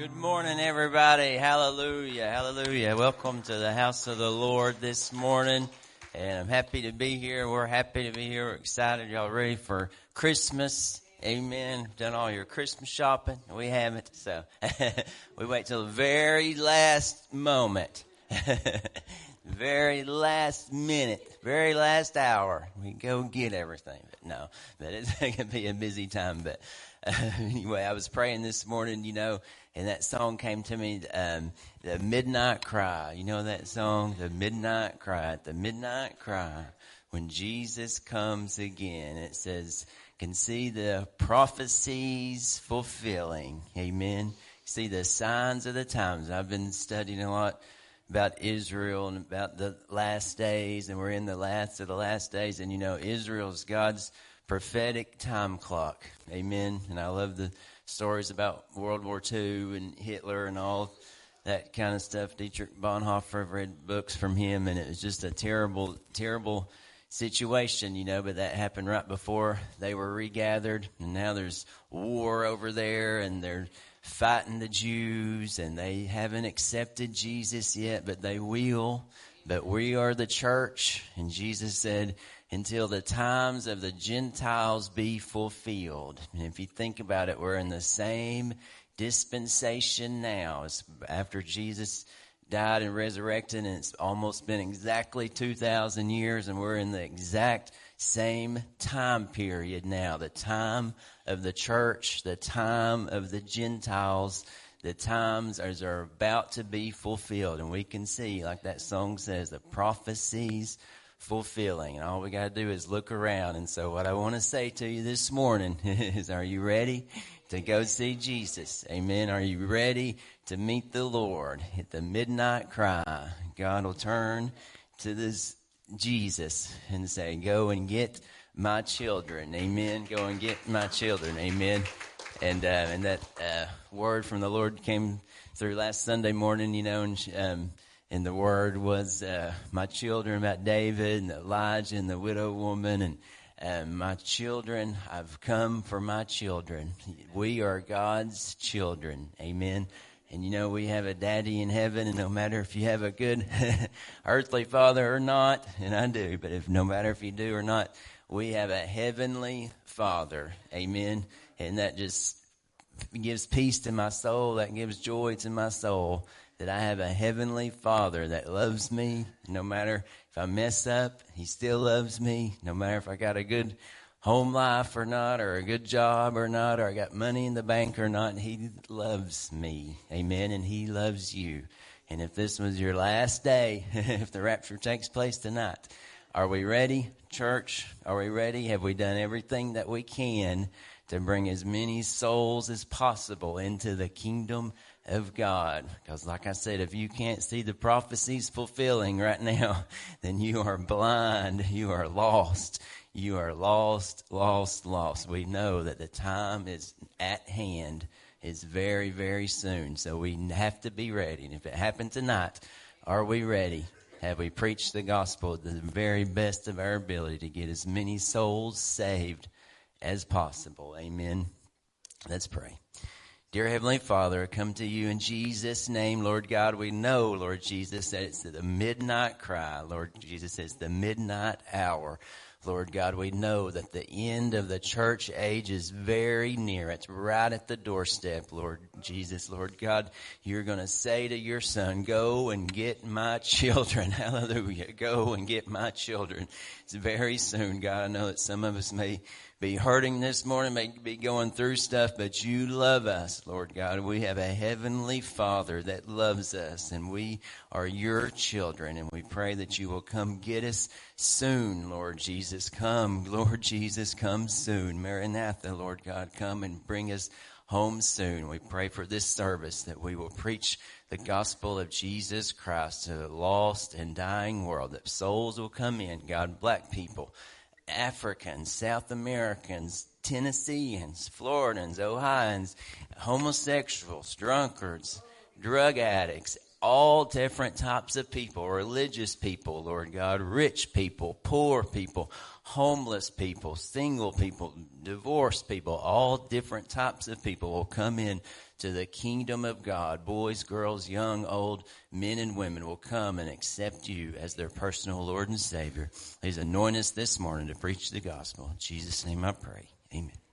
Good morning, everybody. Hallelujah. Hallelujah. Welcome to the house of the Lord this morning. And I'm happy to be here. We're happy to be here. We're excited. Y'all ready for Christmas? Amen. Done all your Christmas shopping? We haven't. So we wait till the very last moment. very last minute, very last hour. We go get everything. But no, but it's going to be a busy time. But anyway, I was praying this morning, you know, and that song came to me, um, the Midnight Cry. You know that song, the Midnight Cry, the Midnight Cry, when Jesus comes again. It says, can see the prophecies fulfilling. Amen. See the signs of the times. I've been studying a lot about Israel and about the last days, and we're in the last of the last days. And you know, Israel's God's prophetic time clock. Amen. And I love the stories about World War II and Hitler and all that kind of stuff. Dietrich Bonhoeffer, I've read books from him, and it was just a terrible, terrible situation, you know, but that happened right before they were regathered, and now there's war over there, and they're fighting the Jews, and they haven't accepted Jesus yet, but they will. But we are the church, and Jesus said, until the times of the Gentiles be fulfilled. And if you think about it, we're in the same dispensation now It's after Jesus died and resurrected and it's almost been exactly 2,000 years and we're in the exact same time period now. The time of the church, the time of the Gentiles, the times are about to be fulfilled and we can see, like that song says, the prophecies fulfilling. And all we got to do is look around. And so what I want to say to you this morning is, are you ready to go see Jesus? Amen. Are you ready to meet the Lord at the midnight cry? God will turn to this Jesus and say, go and get my children. Amen. Go and get my children. Amen. And, uh, and that, uh, word from the Lord came through last Sunday morning, you know, and, um, and the word was uh, my children about David and Elijah and the widow woman and and my children, I've come for my children. We are God's children. Amen. And you know, we have a daddy in heaven, and no matter if you have a good earthly father or not, and I do, but if no matter if you do or not, we have a heavenly father. Amen. And that just gives peace to my soul. That gives joy to my soul that I have a heavenly father that loves me no matter if I mess up, he still loves me no matter if I got a good home life or not, or a good job or not, or I got money in the bank or not. He loves me. Amen. And he loves you. And if this was your last day, if the rapture takes place tonight, are we ready, church? Are we ready? Have we done everything that we can to bring as many souls as possible into the kingdom of God. Because like I said, if you can't see the prophecies fulfilling right now, then you are blind. You are lost. You are lost, lost, lost. We know that the time is at hand. It's very, very soon. So we have to be ready. And if it happened tonight, are we ready? Have we preached the gospel to the very best of our ability to get as many souls saved as possible? Amen. Let's pray. Dear Heavenly Father, I come to you in Jesus' name, Lord God. We know, Lord Jesus, that it's the midnight cry. Lord Jesus, it's the midnight hour. Lord God, we know that the end of the church age is very near. It's right at the doorstep, Lord Jesus. Lord God, you're going to say to your son, go and get my children. Hallelujah. Go and get my children. It's very soon, God. I know that some of us may be hurting this morning, may be going through stuff, but you love us, Lord God. We have a heavenly Father that loves us, and we are your children, and we pray that you will come get us soon, Lord Jesus. Come, Lord Jesus, come soon. Maranatha, Lord God, come and bring us home soon. We pray for this service that we will preach the gospel of Jesus Christ to a lost and dying world, that souls will come in, God, black people Africans, South Americans, Tennesseans, Floridans, Ohioans, homosexuals, drunkards, drug addicts, all different types of people, religious people, Lord God, rich people, poor people, homeless people, single people, divorced people, all different types of people will come in to the kingdom of God. Boys, girls, young, old, men and women will come and accept you as their personal Lord and Savior. Please anoint us this morning to preach the gospel. In Jesus' name I pray. Amen.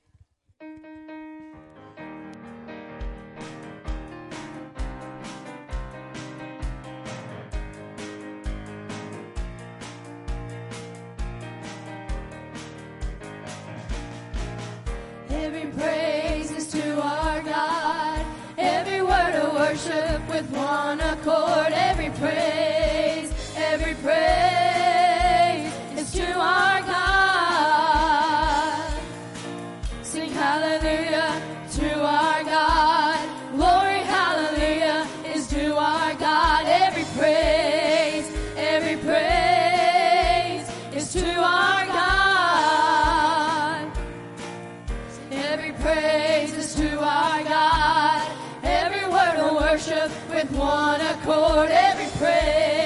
one accord, every praise.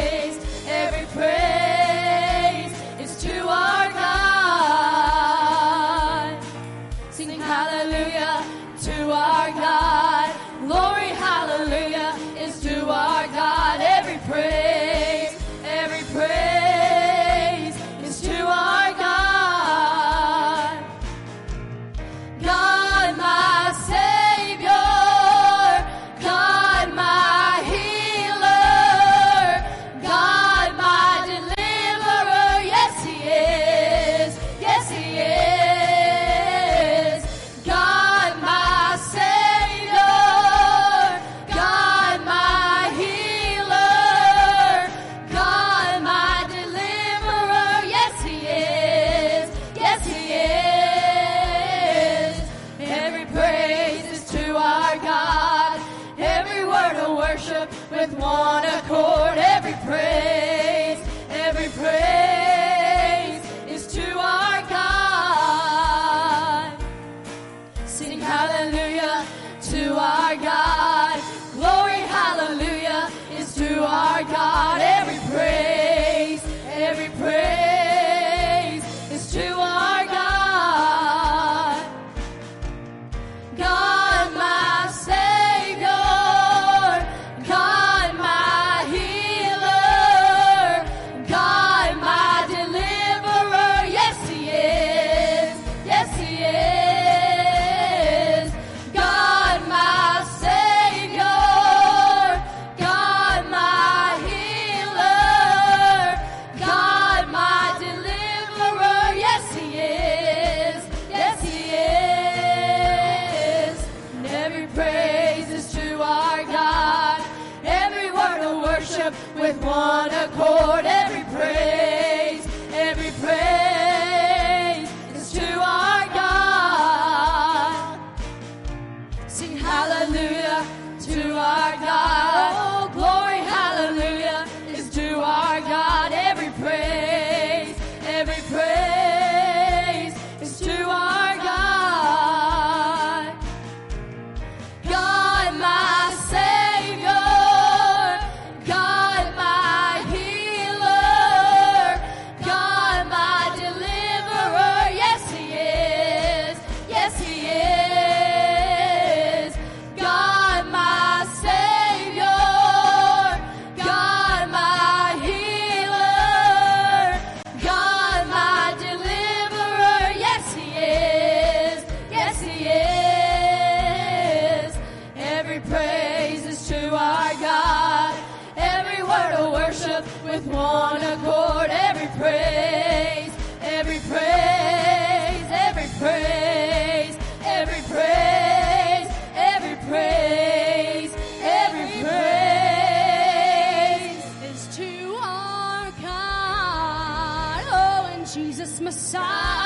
Jesus Messiah.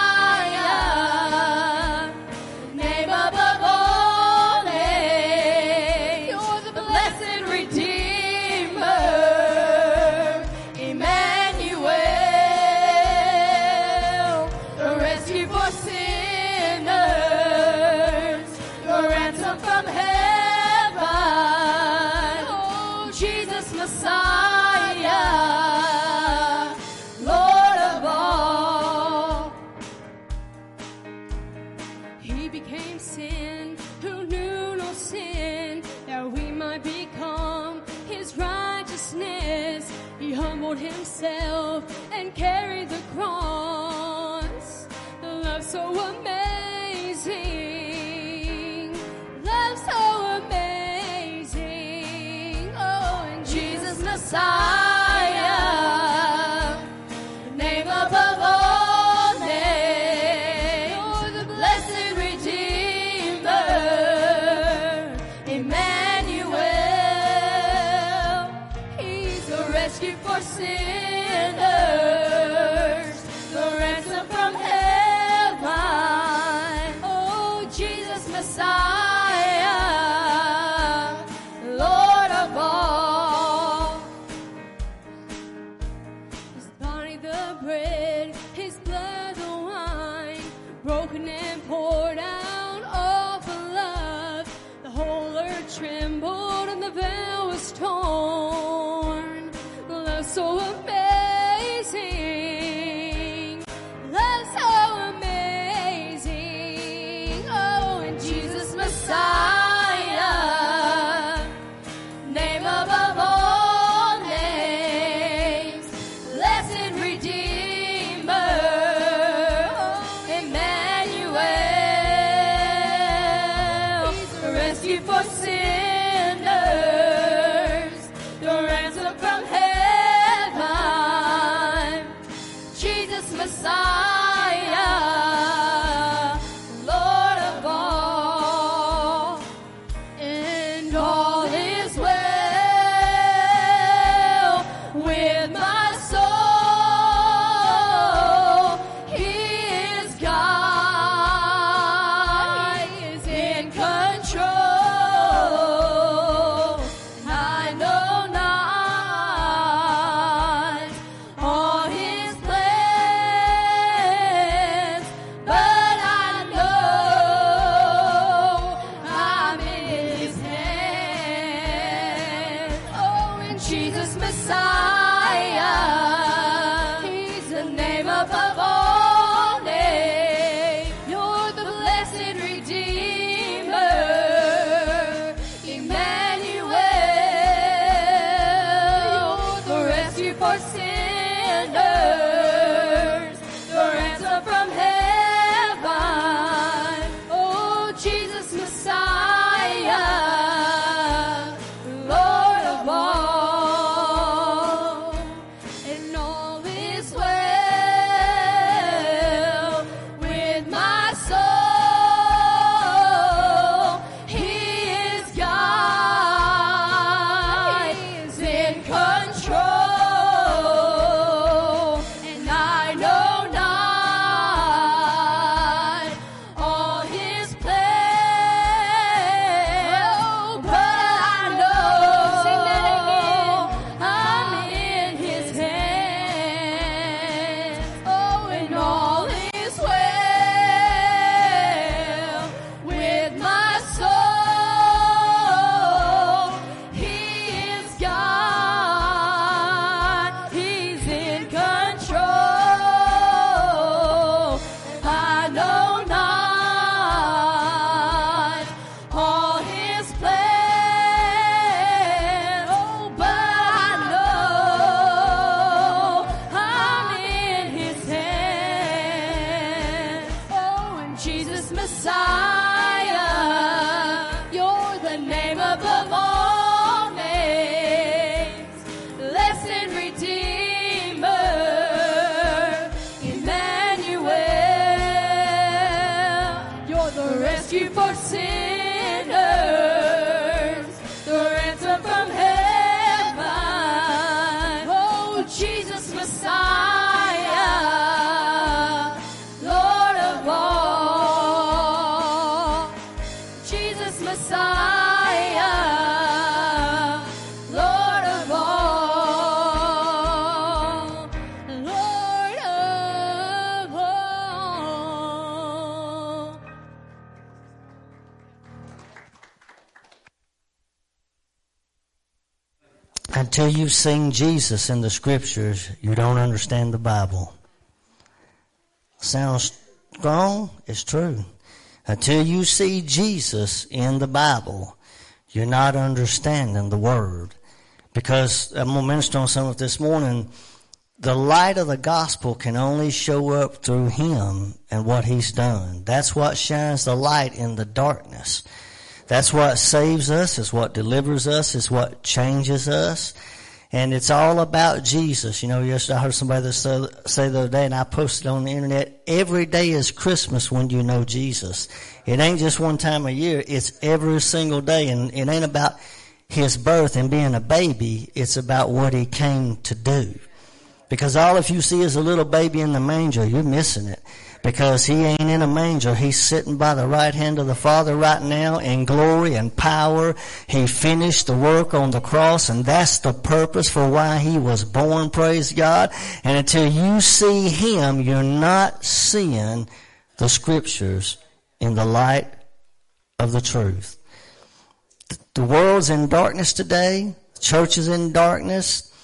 You've seen Jesus in the scriptures, you don't understand the Bible. Sounds strong? It's true. Until you see Jesus in the Bible, you're not understanding the Word. Because I'm going to minister on some of this morning. The light of the gospel can only show up through Him and what He's done. That's what shines the light in the darkness. That's what saves us, is what delivers us, is what changes us. And it's all about Jesus. You know, yesterday I heard somebody say, the other day, and I posted on the internet, every day is Christmas when you know Jesus. It ain't just one time a year, it's every single day. And it ain't about his birth and being a baby, it's about what he came to do. Because all if you see is a little baby in the manger, you're missing it because he ain't in a manger. He's sitting by the right hand of the Father right now in glory and power. He finished the work on the cross and that's the purpose for why he was born, praise God. And until you see him, you're not seeing the scriptures in the light of the truth. The world's in darkness today. The church is in darkness.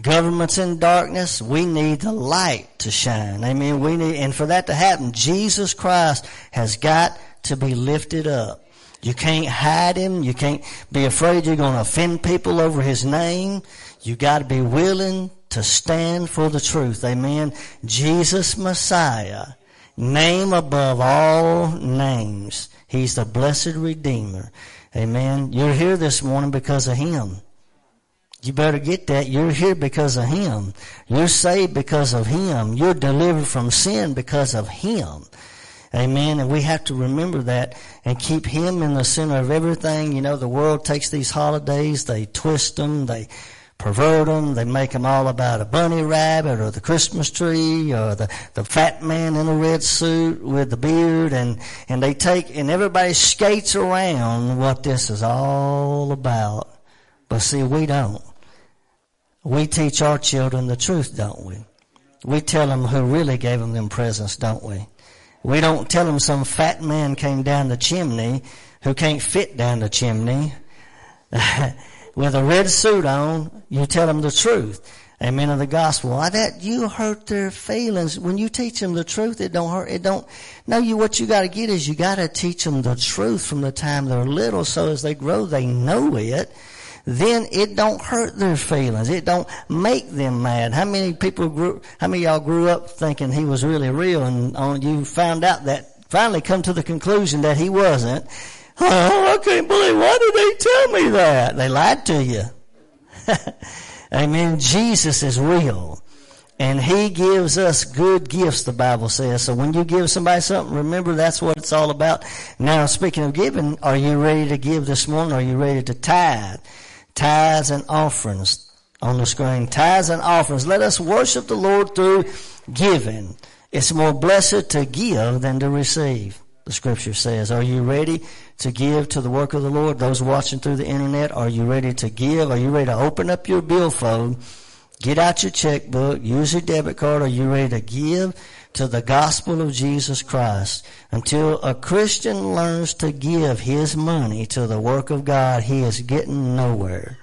Government's in darkness. We need the light to shine. Amen. We need, and for that to happen, Jesus Christ has got to be lifted up. You can't hide him. You can't be afraid you're going to offend people over his name. You got to be willing to stand for the truth. Amen. Jesus Messiah, name above all names. He's the blessed Redeemer. Amen. You're here this morning because of him. You better get that. You're here because of Him. You're saved because of Him. You're delivered from sin because of Him. Amen. And we have to remember that and keep Him in the center of everything. You know, the world takes these holidays, they twist them, they pervert them, they make them all about a bunny rabbit or the Christmas tree or the, the fat man in a red suit with the beard and, and they take, and everybody skates around what this is all about. But see, we don't. We teach our children the truth, don't we? We tell them who really gave them them presents, don't we? We don't tell them some fat man came down the chimney who can't fit down the chimney with a red suit on. You tell them the truth. Amen of the gospel. Why that you hurt their feelings when you teach them the truth. It don't hurt. It don't. No, you what you got to get is you got to teach them the truth from the time they're little, so as they grow, they know it then it don't hurt their feelings. It don't make them mad. How many people grew, how many y'all grew up thinking he was really real and on, you found out that, finally come to the conclusion that he wasn't. Oh, I can't believe, why did they tell me that? They lied to you. Amen. Jesus is real. And He gives us good gifts, the Bible says. So when you give somebody something, remember that's what it's all about. Now, speaking of giving, are you ready to give this morning? Are you ready to tithe? Tithes and offerings on the screen. Tithes and offerings. Let us worship the Lord through giving. It's more blessed to give than to receive. The scripture says, are you ready to give to the work of the Lord? Those watching through the internet, are you ready to give? Are you ready to open up your billfold? Get out your checkbook, use your debit card. Are you ready to give to the gospel of Jesus Christ. Until a Christian learns to give his money to the work of God, he is getting nowhere.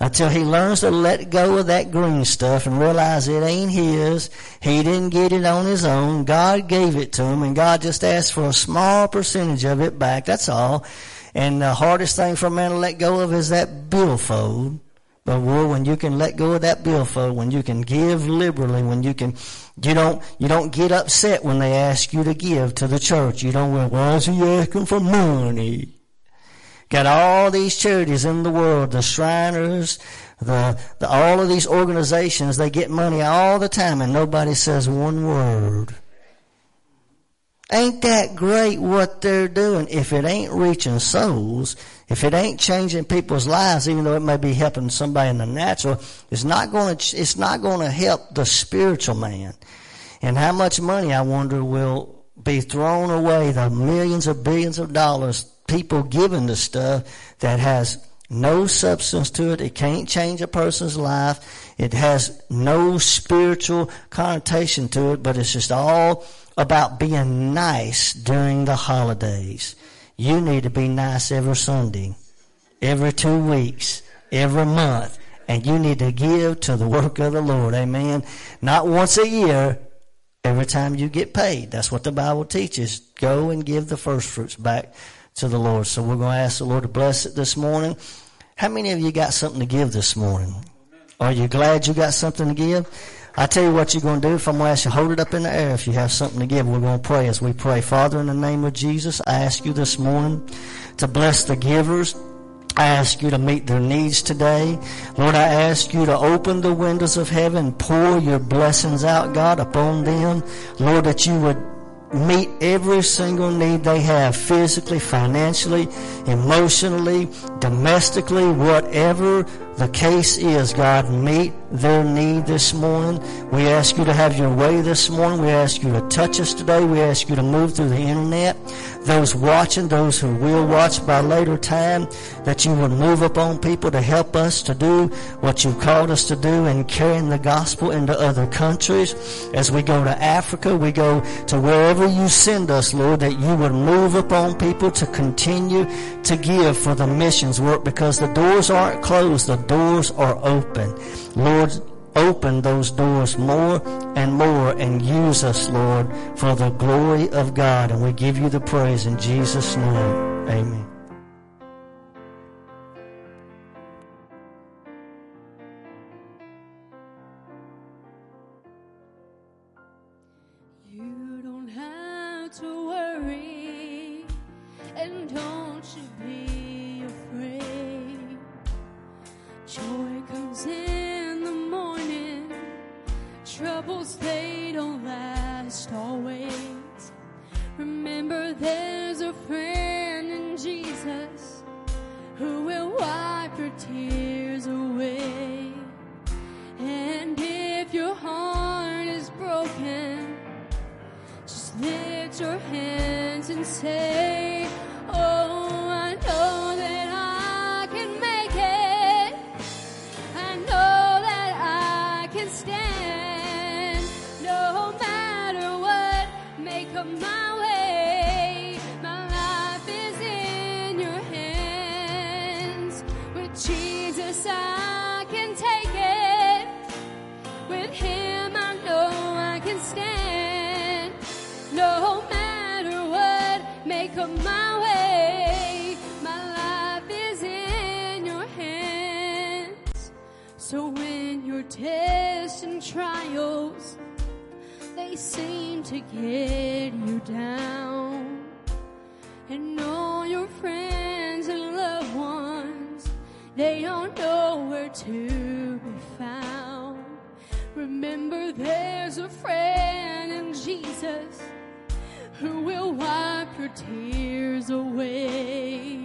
Until he learns to let go of that green stuff and realize it ain't his, he didn't get it on his own, God gave it to him and God just asked for a small percentage of it back, that's all. And the hardest thing for a man to let go of is that billfold. But boy, when you can let go of that billfold, when you can give liberally, when you can, you don't, you don't get upset when they ask you to give to the church. You don't go, why is he asking for money? Got all these charities in the world, the Shriners, the, the, all of these organizations, they get money all the time and nobody says one word. Ain't that great what they're doing? If it ain't reaching souls, if it ain't changing people's lives, even though it may be helping somebody in the natural, it's not going to, it's not going to help the spiritual man. And how much money, I wonder, will be thrown away, the millions or billions of dollars people giving the stuff that has no substance to it. It can't change a person's life. It has no spiritual connotation to it, but it's just all about being nice during the holidays. You need to be nice every Sunday, every two weeks, every month, and you need to give to the work of the Lord. Amen. Not once a year, every time you get paid. That's what the Bible teaches. Go and give the first fruits back to the Lord. So we're going to ask the Lord to bless it this morning. How many of you got something to give this morning? Are you glad you got something to give? I tell you what you're going to do. If I'm going to ask you, hold it up in the air if you have something to give. We're going to pray as we pray. Father, in the name of Jesus, I ask you this morning to bless the givers. I ask you to meet their needs today. Lord, I ask you to open the windows of heaven, pour your blessings out, God, upon them. Lord, that you would meet every single need they have physically, financially, emotionally, domestically, whatever the case is, God, meet their need this morning. We ask you to have your way this morning. We ask you to touch us today. We ask you to move through the internet. Those watching, those who will watch by later time, that you would move upon people to help us to do what you called us to do in carrying the gospel into other countries. As we go to Africa, we go to wherever you send us, Lord, that you would move upon people to continue to give for the missions work because the doors aren't closed. The doors are open. Lord, open those doors more and more and use us, Lord, for the glory of God. And we give you the praise in Jesus' name. Amen. There's a friend in Jesus who will wipe your tears away. And if your heart is broken, just lift your hands and say, Oh, I know that I can make it. I know that I can stand. No matter what may come my may come my way, my life is in your hands. So when your tests and trials they seem to get you down, and all your friends and loved ones they don't know where to be found. Remember, there's a friend in Jesus who will wipe your tears away.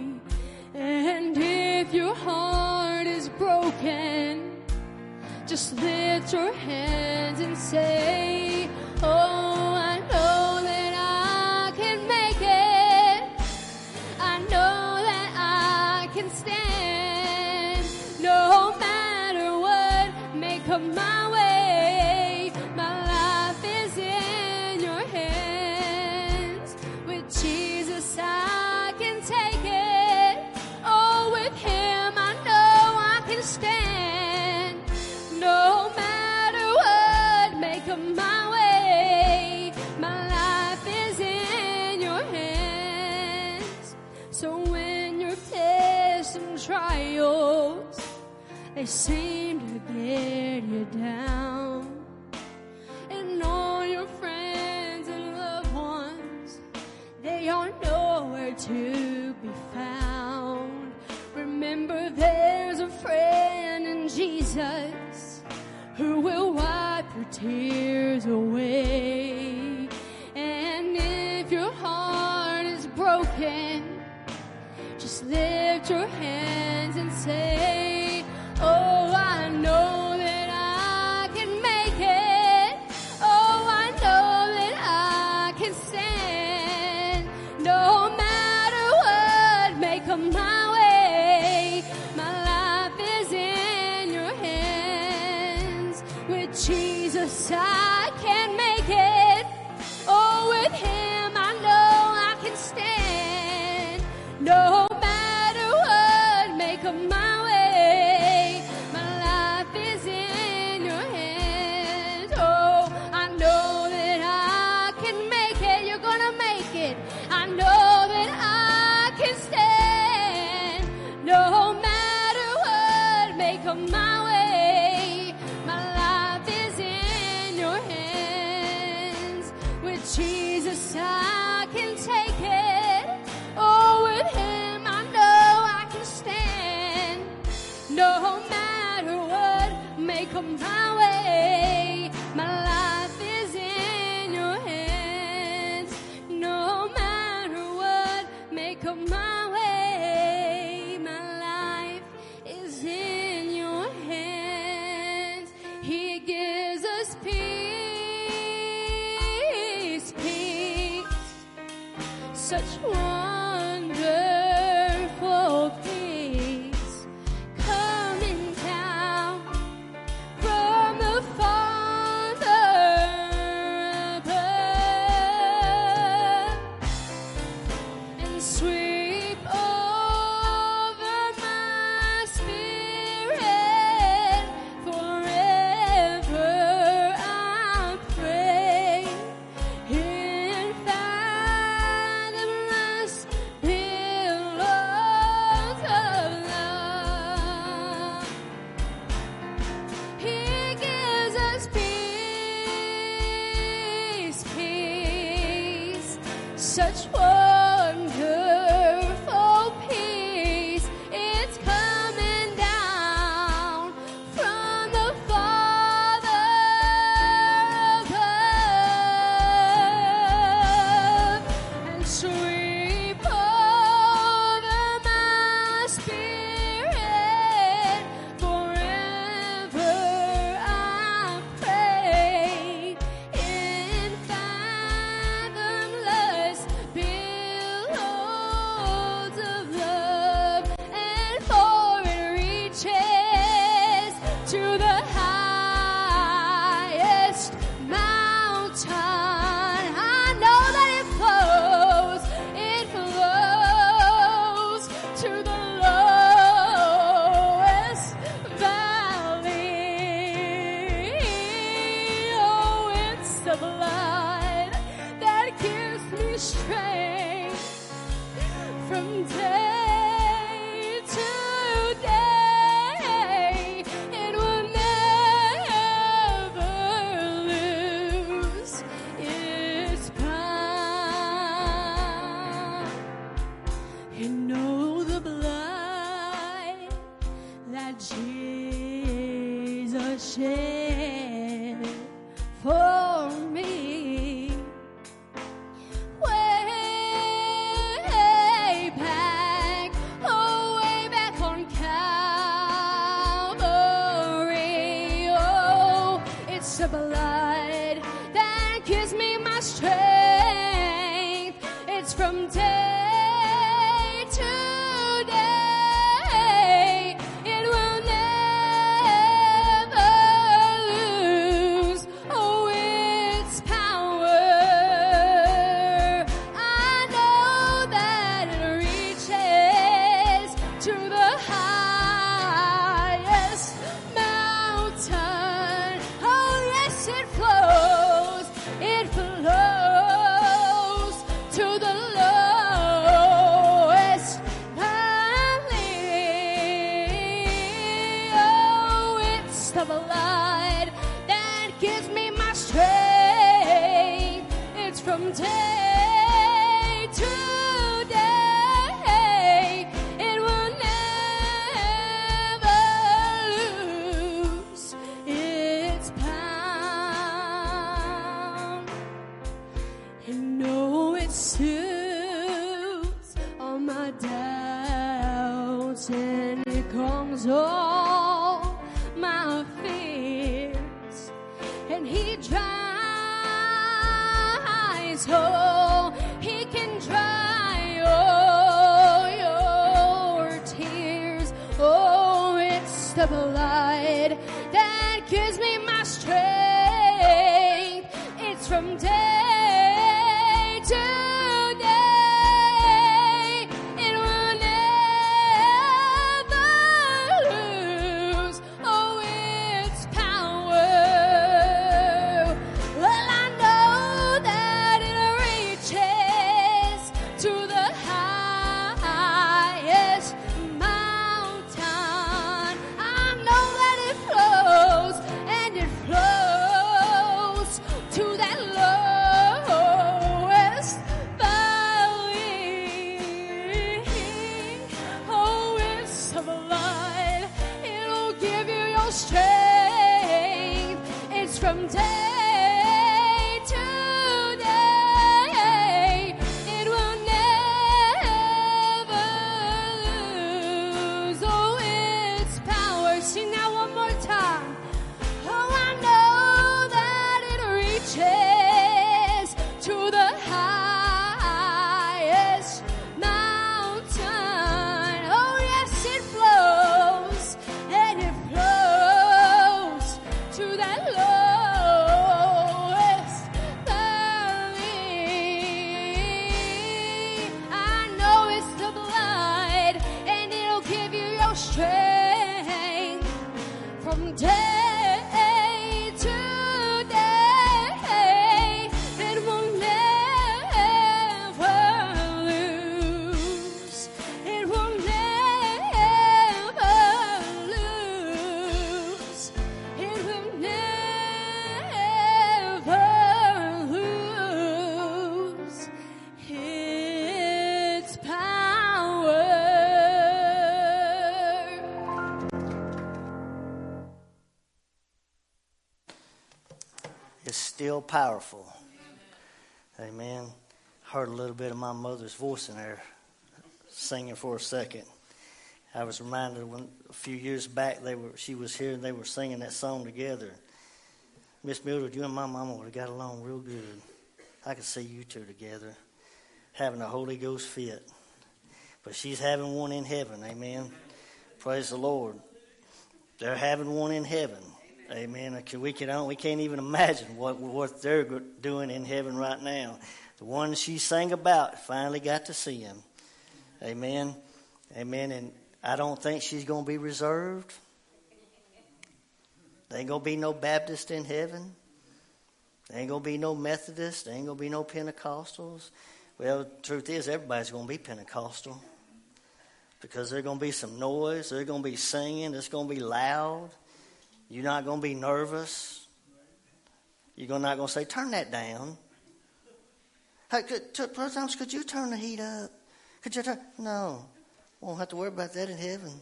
And if your heart is broken, just lift your hands and say, Oh, trials they seem to get you down, and all your friends and loved ones they aren't nowhere to be found. Remember, there's a friend in Jesus who will wipe your tears away. Lift your hands and say, Oh, powerful. Amen. Heard a little bit of my mother's voice in there singing for a second. I was reminded when a few years back they were she was here and they were singing that song together. Miss Mildred, you and my mama would have got along real good. I could see you two together having a Holy Ghost fit. But she's having one in heaven, amen. Praise the Lord. They're having one in heaven. Amen. We can we can't even imagine what what they're doing in heaven right now. The one she sang about finally got to see him. Amen. Amen. And I don't think she's going to be reserved. There ain't going to be no Baptist in heaven. There ain't going to be no Methodist. There ain't going to be no Pentecostals. Well, the truth is, everybody's going to be Pentecostal because there's going to be some noise. There's going to be singing. It's going to be loud. You're not going to be nervous. You're not going to say, turn that down. Hey, could, t- Thomas, could you turn the heat up? Could you turn? No. Won't have to worry about that in heaven.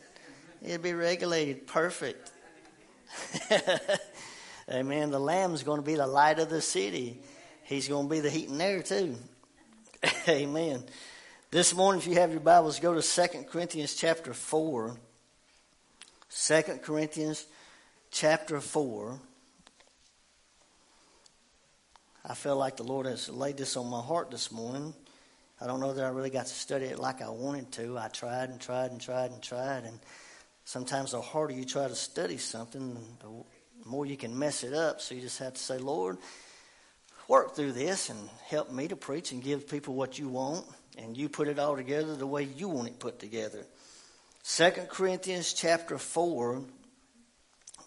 It'll be regulated perfect. Amen. The Lamb's going to be the light of the city. He's going to be the heat and air, too. Amen. This morning, if you have your Bibles, go to 2 Corinthians chapter 4. 2 Corinthians chapter 4. I feel like the Lord has laid this on my heart this morning. I don't know that I really got to study it like I wanted to. I tried and tried and tried and tried, and sometimes the harder you try to study something, the more you can mess it up. So you just have to say, Lord, work through this and help me to preach and give people what you want, and you put it all together the way you want it put together. Second Corinthians chapter 4,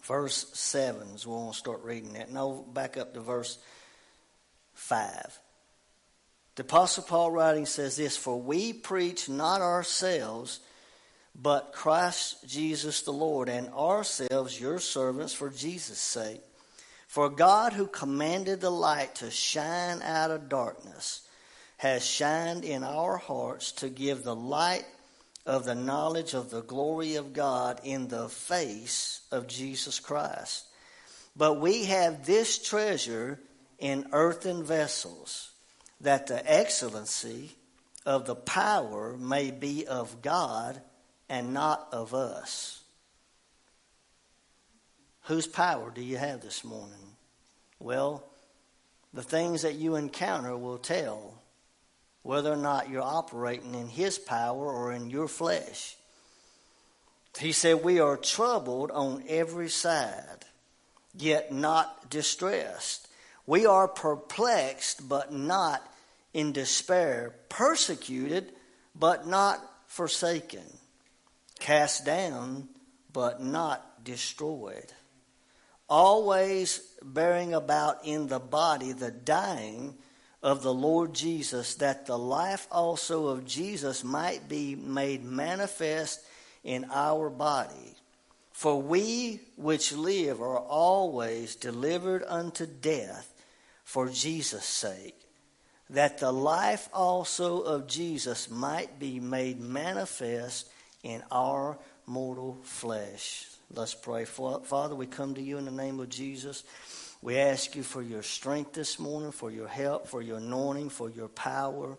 verse 7 is where we'll start reading that. No, back up to verse 5. The Apostle Paul writing says this For we preach not ourselves, but Christ Jesus the Lord, and ourselves your servants for Jesus' sake. For God, who commanded the light to shine out of darkness, has shined in our hearts to give the light of the knowledge of the glory of God in the face of Jesus Christ. But we have this treasure in earthen vessels, that the excellency of the power may be of God and not of us. Whose power do you have this morning? Well, the things that you encounter will tell whether or not you're operating in His power or in your flesh. He said, We are troubled on every side, yet not distressed. We are perplexed, but not in despair, persecuted, but not forsaken, cast down, but not destroyed. Always bearing about in the body the dying of the Lord Jesus, that the life also of Jesus might be made manifest in our body. For we which live are always delivered unto death for Jesus' sake, that the life also of Jesus might be made manifest in our mortal flesh. Let's pray. Father, we come to you in the name of Jesus. We ask you for your strength this morning, for your help, for your anointing, for your power.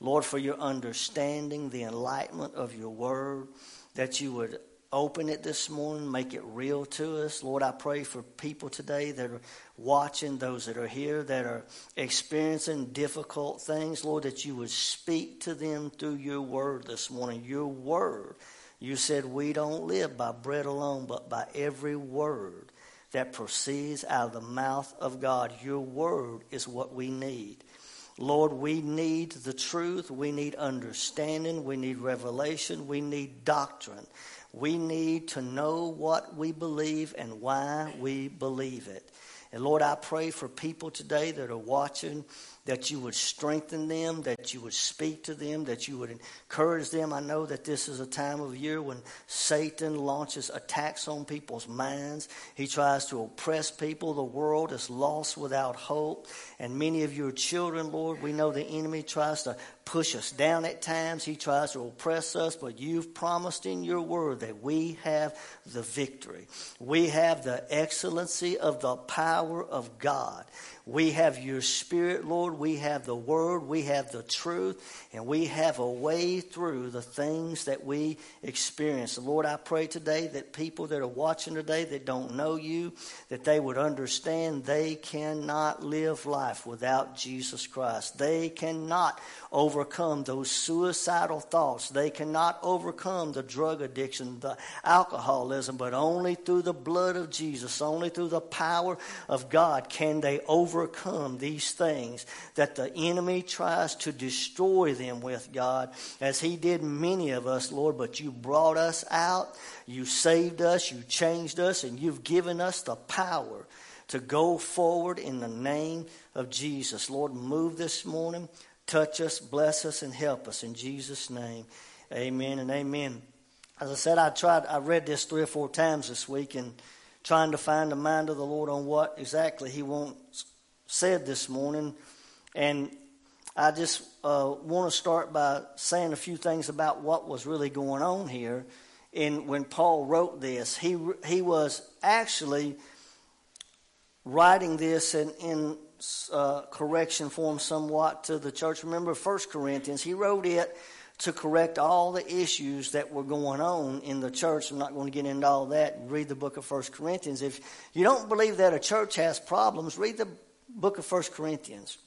Lord, for your understanding, the enlightenment of your word, that you would open it this morning, make it real to us. Lord, I pray for people today that are watching, those that are here that are experiencing difficult things. Lord, that you would speak to them through your word this morning. Your word. You said we don't live by bread alone, but by every word that proceeds out of the mouth of God. Your word is what we need. Lord, we need the truth. We need understanding. We need revelation. We need doctrine. We need to know what we believe and why we believe it. And Lord, I pray for people today that are watching that you would strengthen them, that you would speak to them, that you would encourage them. I know that this is a time of year when Satan launches attacks on people's minds. He tries to oppress people. The world is lost without hope. And many of your children, Lord, we know the enemy tries to push us down at times. He tries to oppress us, but you've promised in your word that we have the victory. We have the excellency of the power of God. We have your spirit, Lord. We have the word. We have the truth. And we have a way through the things that we experience. Lord, I pray today that people that are watching today that don't know you, that they would understand they cannot live life without Jesus Christ. They cannot overcome those suicidal thoughts. They cannot overcome the drug addiction, the alcoholism, but only through the blood of Jesus, only through the power of God can they overcome these things that the enemy tries to destroy them with, God, as he did many of us, Lord. But you brought us out, you saved us, you changed us, and you've given us the power to go forward in the name of Jesus. Lord, move this morning. Touch us, bless us, and help us in Jesus' name. Amen and amen. As I said, I tried. I read this three or four times this week, and trying to find the mind of the Lord on what exactly He wants said this morning. And I just uh, want to start by saying a few things about what was really going on here. And when Paul wrote this, he he was actually writing this in, in uh, correction form somewhat to the church. Remember, First Corinthians, he wrote it to correct all the issues that were going on in the church. I'm not going to get into all that. Read the book of First Corinthians. If you don't believe that a church has problems, read the book of First Corinthians.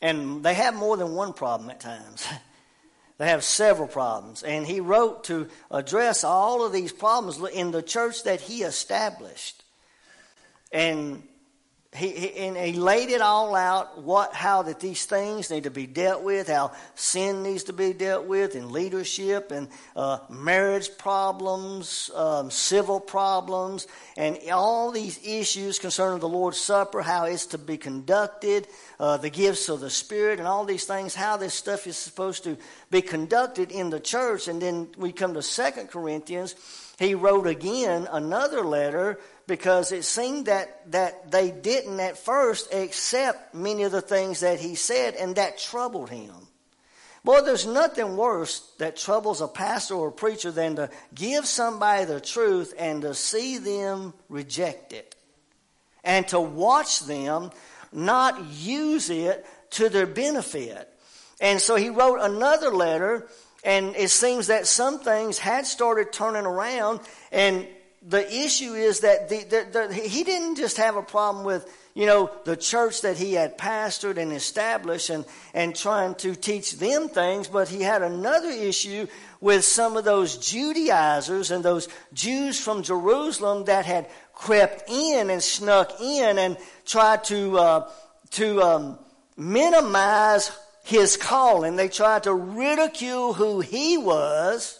And they have more than one problem at times. they have several problems. And he wrote to address all of these problems in the church that he established. And he, he, and he laid it all out what how that these things need to be dealt with how sin needs to be dealt with in leadership and uh, marriage problems um, civil problems and all these issues concerning the lord's supper how it's to be conducted uh, the gifts of the spirit and all these things how this stuff is supposed to be conducted in the church. And then we come to second corinthians. He wrote again another letter because it seemed that, that they didn't at first accept many of the things that he said, and that troubled him. Boy, there's nothing worse that troubles a pastor or a preacher than to give somebody the truth and to see them reject it. And to watch them not use it to their benefit. And so he wrote another letter, and it seems that some things had started turning around, and the issue is that the, the, the, he didn't just have a problem with, you know, the church that he had pastored and established and, and trying to teach them things, but he had another issue with some of those Judaizers and those Jews from Jerusalem that had crept in and snuck in and tried to, uh, to um, minimize his calling. They tried to ridicule who he was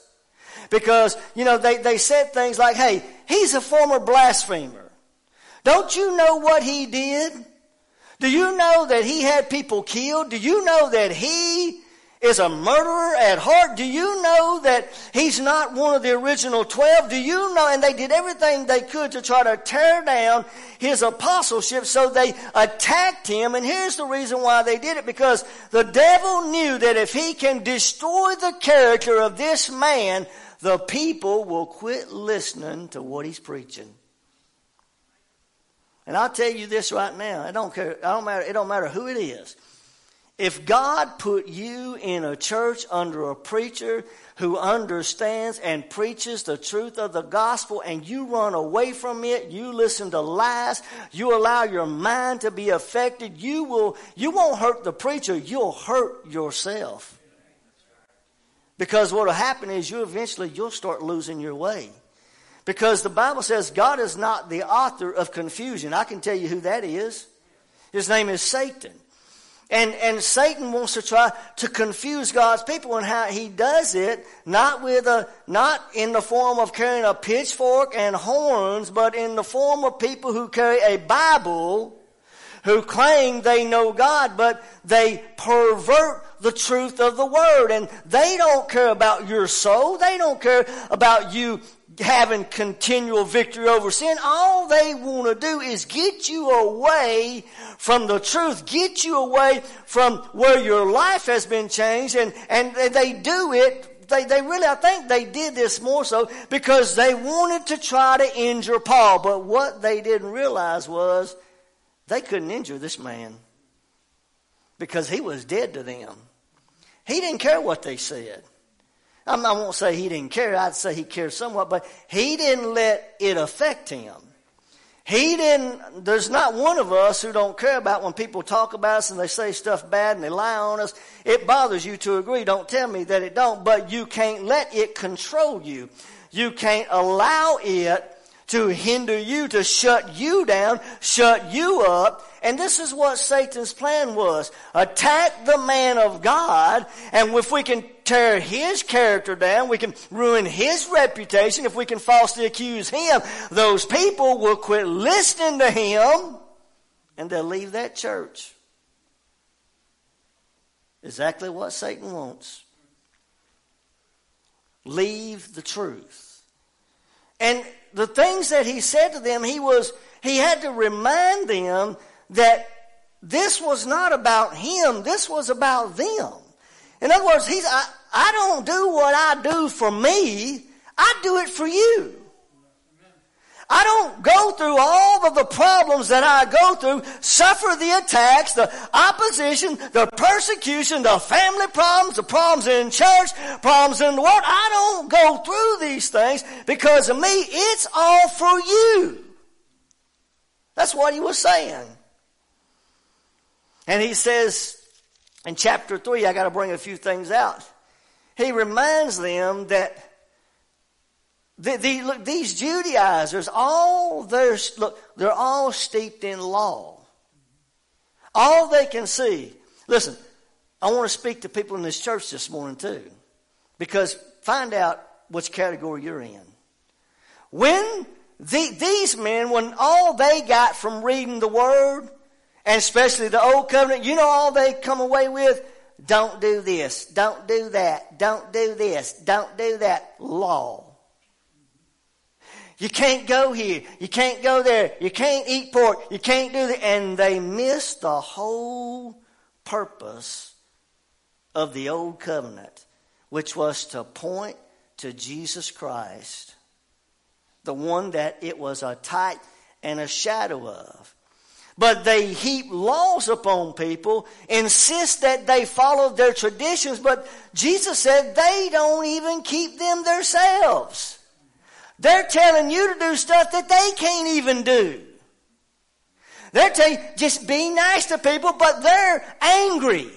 because, you know, they, they said things like, hey, he's a former blasphemer. Don't you know what he did? Do you know that he had people killed? Do you know that he is a murderer at heart? Do you know that he's not one of the original twelve? Do you know? And they did everything they could to try to tear down his apostleship, so they attacked him. And here's the reason why they did it because the devil knew that if he can destroy the character of this man, the people will quit listening to what he's preaching. And I'll tell you this right now. I don't care. I don't matter. It don't matter who it is. If God put you in a church under a preacher who understands and preaches the truth of the gospel and you run away from it, you listen to lies, you allow your mind to be affected, you will, you won't hurt the preacher, you'll hurt yourself. Because what will happen is you eventually, you'll start losing your way. Because the Bible says God is not the author of confusion. I can tell you who that is. His name is Satan. And, and Satan wants to try to confuse God's people and how he does it, not with a, not in the form of carrying a pitchfork and horns, but in the form of people who carry a Bible, who claim they know God, but they pervert the truth of the Word. And they don't care about your soul. They don't care about you having continual victory over sin. All they want to do is get you away from the truth, get you away from where your life has been changed, and, and they do it they, they really, I think they did this more so because they wanted to try to injure Paul. But what they didn't realize was they couldn't injure this man because he was dead to them. He didn't care what they said. I won't say he didn't care. I'd say he cared somewhat, but he didn't let it affect him. He didn't, there's not one of us who don't care about when people talk about us and they say stuff bad and they lie on us. It bothers you to agree. Don't tell me that it don't, but you can't let it control you. You can't allow it to hinder you, to shut you down, shut you up, and this is what Satan's plan was. Attack the man of God, and if we can tear his character down, we can ruin his reputation, if we can falsely accuse him, those people will quit listening to him, and they'll leave that church. Exactly what Satan wants. Leave the truth. And the things that he said to them, he was, he had to remind them that this was not about him, this was about them. In other words, he's, I, I don't do what I do for me, I do it for you. I don't go through all of the problems that I go through, suffer the attacks, the opposition, the persecution, the family problems, the problems in church, problems in the world. I don't go through these things because of me. It's all for you. That's what he was saying. And he says in chapter 3, I got to bring a few things out. He reminds them that the, the, look, these Judaizers, all they're, look, they're all steeped in law. All they can see. Listen, I want to speak to people in this church this morning too. Because find out which category you're in. When the, these men, when all they got from reading the Word and especially the old covenant, you know all they come away with? Don't do this, don't do that, don't do this, don't do that. Law. You can't go here, you can't go there, you can't eat pork, you can't do that. And they miss the whole purpose of the old covenant, which was to point to Jesus Christ, the one that it was a type and a shadow of but they heap laws upon people, insist that they follow their traditions, but Jesus said they don't even keep them themselves. They're telling you to do stuff that they can't even do. They're telling you, just be nice to people, but they're angry.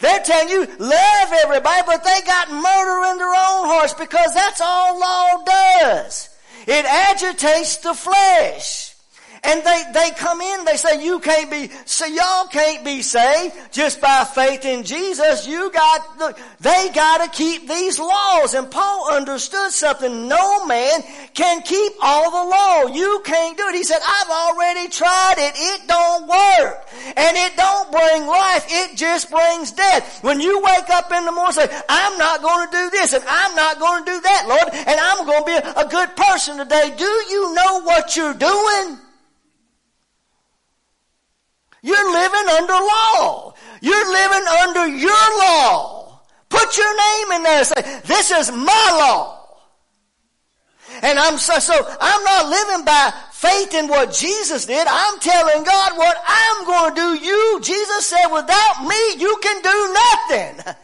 They're telling you, love everybody, but they got murder in their own hearts because that's all law does. It agitates the flesh. And they, they come in, they say, you can't be, so y'all can't be saved just by faith in Jesus. You got, look, they gotta keep these laws. And Paul understood something. No man can keep all the law. You can't do it. He said, I've already tried it. It don't work. And it don't bring life. It just brings death. When you wake up in the morning say, I'm not to do this and I'm not to do that, Lord, and I'm to be a good person today. Do you know what you're doing? You're living under law. You're living under your law. Put your name in there say, this is my law. And I'm so, so I'm not living by faith in what Jesus did. I'm telling God what I'm going to do. You, Jesus said, without me, you can do nothing.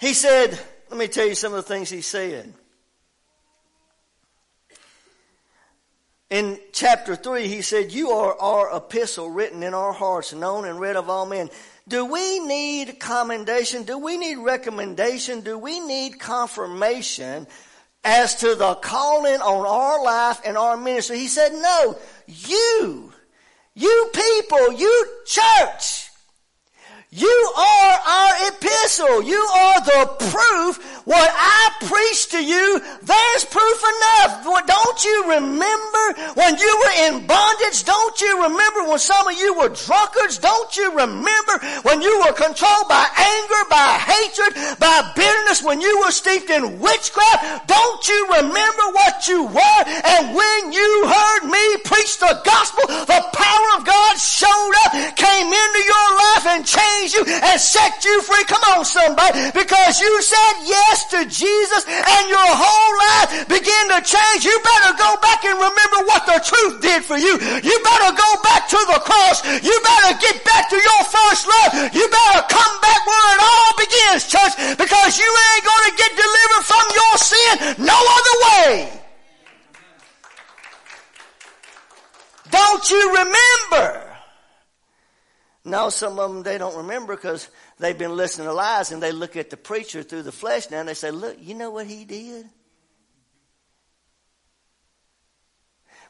He said, let me tell you some of the things he said. In chapter 3, he said, You are our epistle written in our hearts, known and read of all men. Do we need commendation? Do we need recommendation? Do we need confirmation as to the calling on our life and our ministry? He said, No, you, you people, you church, you are our epistle. You are the proof what I preach to you, there's proof enough. Don't you remember when you were in bondage? Don't you remember when some of you were drunkards? Don't you remember when you were controlled by anger, by hatred, by bitterness, when you were steeped in witchcraft? Don't you remember what you were? And when you heard me preach the gospel, the power of God showed up, came into your life and changed you and set you free. Come on somebody, because you said yes to Jesus and your whole life begin to change, you better go back and remember what the truth did for you. You better go back to the cross. You better get back to your first love. You better come back where it all begins, church, because you ain't going to get delivered from your sin no other way. Don't you remember? No, some of them they don't remember because they've been listening to lies and they look at the preacher through the flesh now and they say, Look, you know what he did?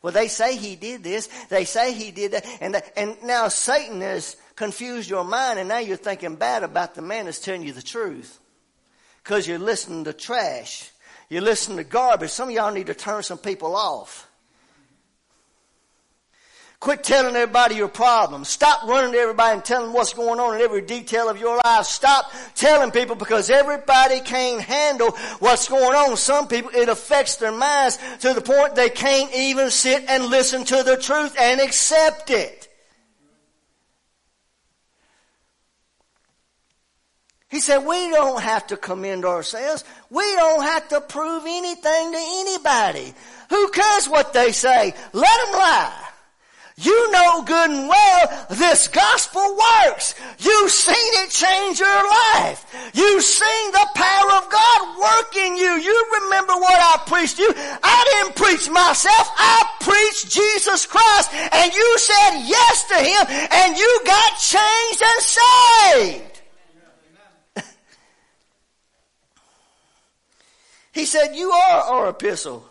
Well, they say he did this, they say he did that, and, and now Satan has confused your mind and now you're thinking bad about the man that's telling you the truth. Because you're listening to trash. You're listening to garbage. Some of y'all need to turn some people off. Quit telling everybody your problems. Stop running to everybody and telling what's going on in every detail of your life. Stop telling people because everybody can't handle what's going on. Some people, it affects their minds to the point they can't even sit and listen to the truth and accept it. He said, we don't have to commend ourselves. We don't have to prove anything to anybody. Who cares what they say? Let them lie. You know good and well this gospel works. You've seen it change your life. You've seen the power of God work in you. You remember what I preached you. I didn't preach myself. I preached Jesus Christ and you said yes to Him and you got changed and saved. he said, you are our epistle.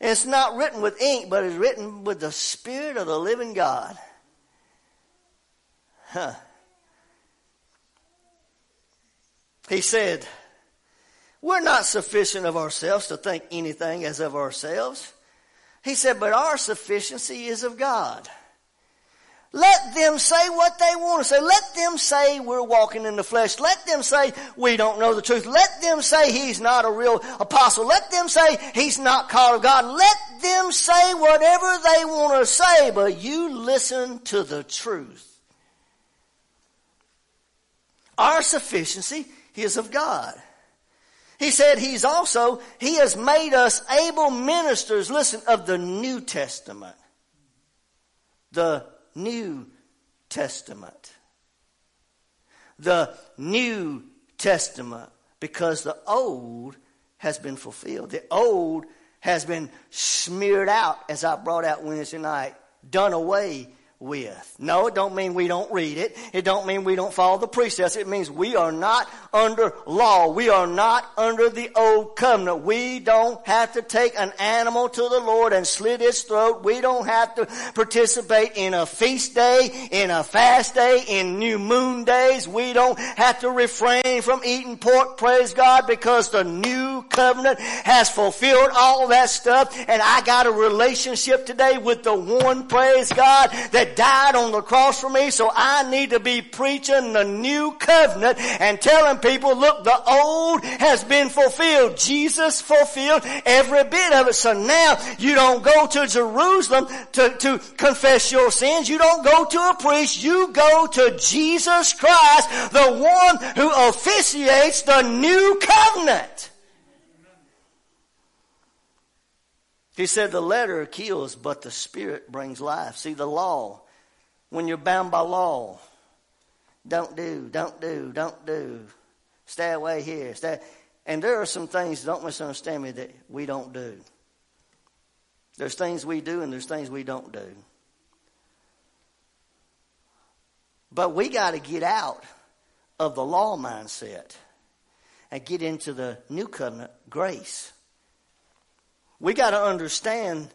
And it's not written with ink, but it's written with the Spirit of the living God. Huh. He said, We're not sufficient of ourselves to think anything as of ourselves. He said, But our sufficiency is of God. Let them say what they want to say. Let them say we're walking in the flesh. Let them say we don't know the truth. Let them say he's not a real apostle. Let them say he's not called of God. Let them say whatever they want to say, but you listen to the truth. Our sufficiency is of God. He said he's also, he has made us able ministers, listen, of the New Testament. The New Testament. The New Testament. Because the Old has been fulfilled. The Old has been smeared out, as I brought out Wednesday night, done away with. No, it don't mean we don't read it. It don't mean we don't follow the precepts. It means we are not under law. We are not under the old covenant. We don't have to take an animal to the Lord and slit its throat. We don't have to participate in a feast day, in a fast day, in new moon days. We don't have to refrain from eating pork, praise God, because the new covenant has fulfilled all that stuff. And I got a relationship today with the one, praise God, that died on the cross for me, so I need to be preaching the new covenant and telling people, look, the old has been fulfilled. Jesus fulfilled every bit of it. So now you don't go to Jerusalem to, to confess your sins. You don't go to a priest. You go to Jesus Christ, the one who officiates the new covenant. He said the letter kills, but the spirit brings life. See, the law, when you're bound by law, don't do, don't do, don't do, stay away here, stay. And there are some things, don't misunderstand me, that we don't do. There's things we do and there's things we don't do. But we got to get out of the law mindset and get into the new covenant grace. We got to understand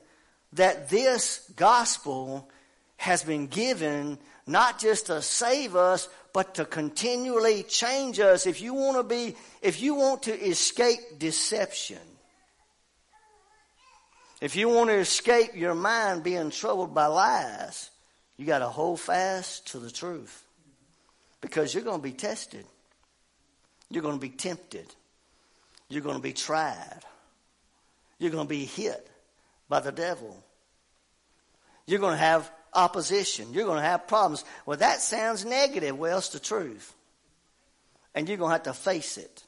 that this gospel has been given not just to save us, but to continually change us. If you want to be, if you want to escape deception, if you want to escape your mind being troubled by lies, you got to hold fast to the truth because you're going to be tested. You're going to be tempted. You're going to be tried. You're going to be hit by the devil. You're going to have opposition. You're going to have problems. Well, that sounds negative. Well, it's the truth. And you're going to have to face it.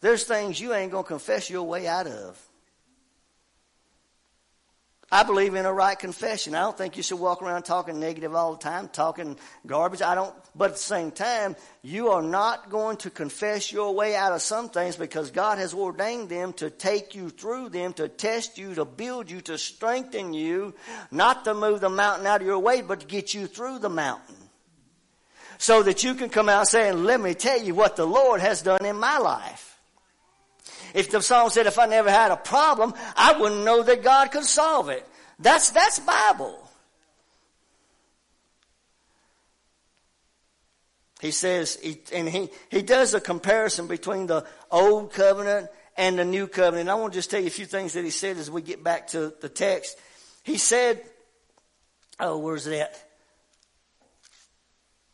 There's things you ain't going to confess your way out of. I believe in a right confession. I don't think you should walk around talking negative all the time, talking garbage. I don't, but at the same time, you are not going to confess your way out of some things because God has ordained them to take you through them, to test you, to build you, to strengthen you, not to move the mountain out of your way, but to get you through the mountain. So that you can come out saying, let me tell you what the Lord has done in my life. If the song said, if I never had a problem, I wouldn't know that God could solve it. That's, that's Bible. He says, and he, he does a comparison between the old covenant and the new covenant. And I want to just tell you a few things that he said as we get back to the text. He said, oh, where's that?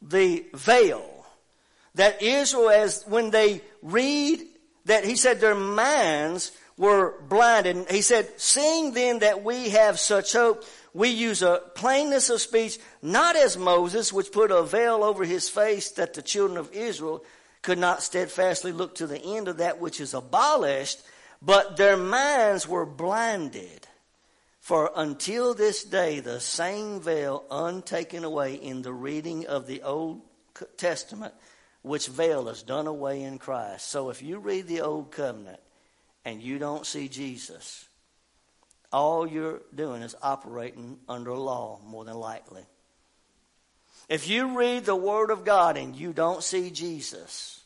The veil that Israel, as when they read that he said their minds were blinded. He said, seeing then that we have such hope, we use a plainness of speech, not as Moses, which put a veil over his face that the children of Israel could not steadfastly look to the end of that which is abolished, but their minds were blinded. For until this day, the same veil untaken away in the reading of the Old Testament which veil is done away in Christ. So if you read the Old Covenant and you don't see Jesus, all you're doing is operating under law, more than likely. If you read the Word of God and you don't see Jesus,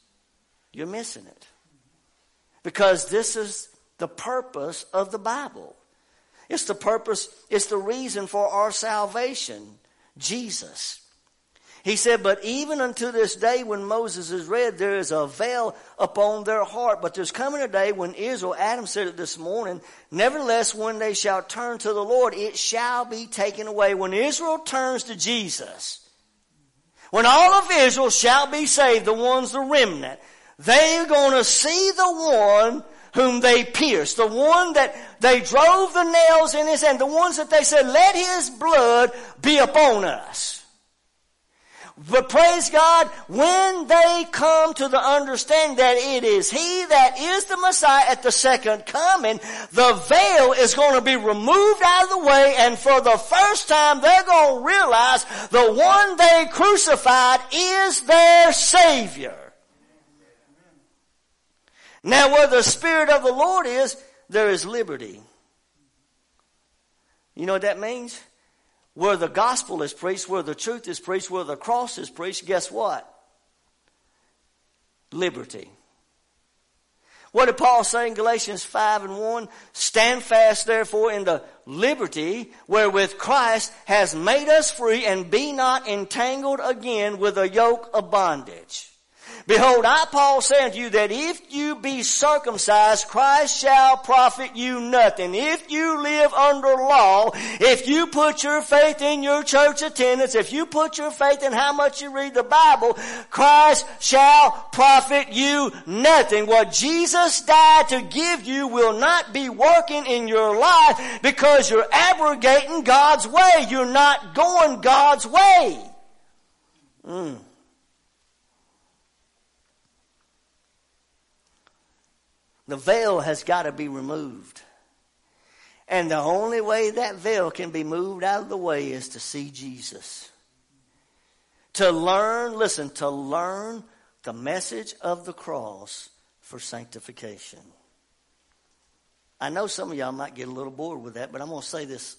you're missing it. Because this is the purpose of the Bible. It's the purpose, it's the reason for our salvation. Jesus. He said, but even unto this day when Moses is read, there is a veil upon their heart. But there's coming a day when Israel, Adam said it this morning, nevertheless when they shall turn to the Lord, it shall be taken away. When Israel turns to Jesus, when all of Israel shall be saved, the ones, the remnant, they're going to see the one whom they pierced, the one that they drove the nails in his hand, the ones that they said, let his blood be upon us. But praise God, when they come to the understanding that it is He that is the Messiah at the second coming, the veil is going to be removed out of the way and for the first time they're going to realize the one they crucified is their Savior. Now where the Spirit of the Lord is, there is liberty. You know what that means? Where the gospel is preached, where the truth is preached, where the cross is preached, guess what? Liberty. What did Paul say in Galatians 5 and 1? Stand fast therefore in the liberty wherewith Christ has made us free and be not entangled again with a yoke of bondage. Behold, I, Paul, say unto you that if you be circumcised, Christ shall profit you nothing. If you live under law, if you put your faith in your church attendance, if you put your faith in how much you read the Bible, Christ shall profit you nothing. What Jesus died to give you will not be working in your life because you're abrogating God's way. You're not going God's way. Mm. The veil has got to be removed. And the only way that veil can be moved out of the way is to see Jesus. To learn, listen, to learn the message of the cross for sanctification. I know some of y'all might get a little bored with that, but I'm going to say this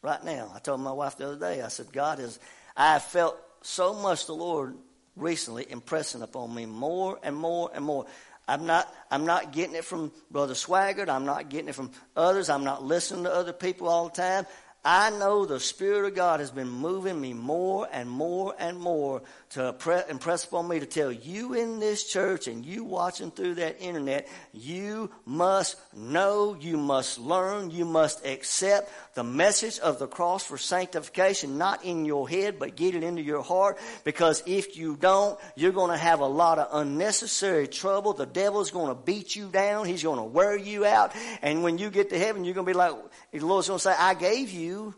right now. I told my wife the other day, I said, God has, I felt so much the Lord recently impressing upon me more and more and more. I'm not, I'm not getting it from Brother Swaggart. I'm not getting it from others. I'm not listening to other people all the time. I know the Spirit of God has been moving me more and more and more to impress upon me to tell you in this church and you watching through that internet, you must know, you must learn, you must accept the message of the cross for sanctification, not in your head, but get it into your heart. Because if you don't, you're going to have a lot of unnecessary trouble. The devil's going to beat you down. He's going to wear you out. And when you get to heaven, you're going to be like, the Lord's going to say, I gave you.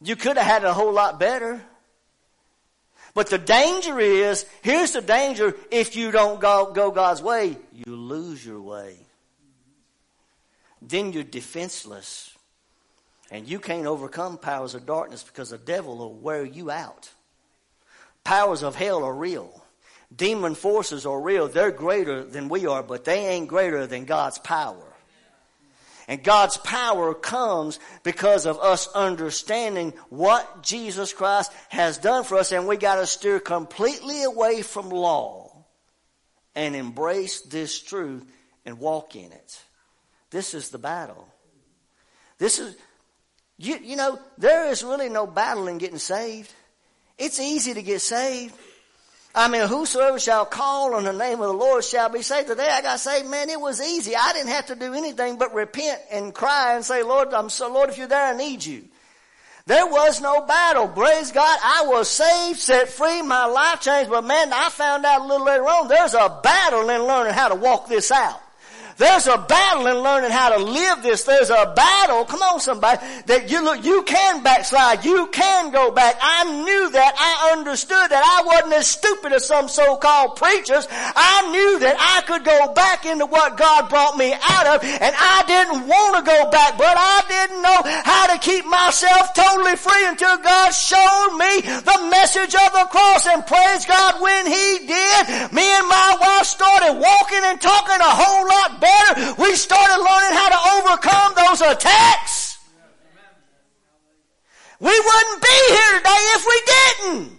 You could have had it a whole lot better. But the danger is, here's the danger, if you don't go, go God's way, you lose your way. Then you're defenseless. And you can't overcome powers of darkness because the devil will wear you out. Powers of hell are real. Demon forces are real. They're greater than we are, but they ain't greater than God's power. And God's power comes because of us understanding what Jesus Christ has done for us. And we got to steer completely away from law and embrace this truth and walk in it. This is the battle. This is, you, you know, there is really no battle in getting saved. It's easy to get saved. I mean, whosoever shall call on the name of the Lord shall be saved. Today I got saved, man, it was easy. I didn't have to do anything but repent and cry and say, Lord, I'm so, Lord, if you're there, I need you. There was no battle. Praise God. I was saved, set free, my life changed. But man, I found out a little later on, there's a battle in learning how to walk this out. There's a battle in learning how to live this. There's a battle, come on somebody, that you look, you can backslide. You can go back. I knew that. I understood that. I wasn't as stupid as some so-called preachers. I knew that I could go back into what God brought me out of and I didn't want to go back, but I didn't know how to keep myself totally free until God showed me the message of the cross and praise God when He did. Me and my wife started walking and talking a whole lot better better, we started learning how to overcome those attacks. We wouldn't be here today if we didn't.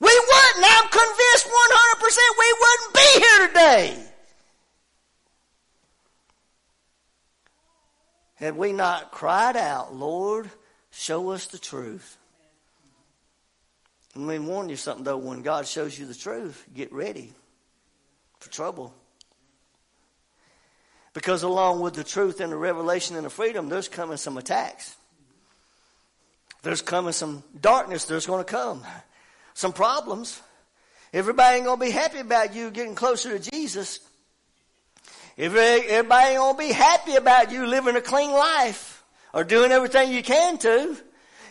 We wouldn't. I'm convinced 100% we wouldn't be here today. Had we not cried out, Lord, show us the truth. Let me warn you something though, when God shows you the truth, get ready for trouble. Because along with the truth and the revelation and the freedom, there's coming some attacks. There's coming some darkness. There's going to come some problems. Everybody ain't going to be happy about you getting closer to Jesus. Everybody ain't going to be happy about you living a clean life or doing everything you can to.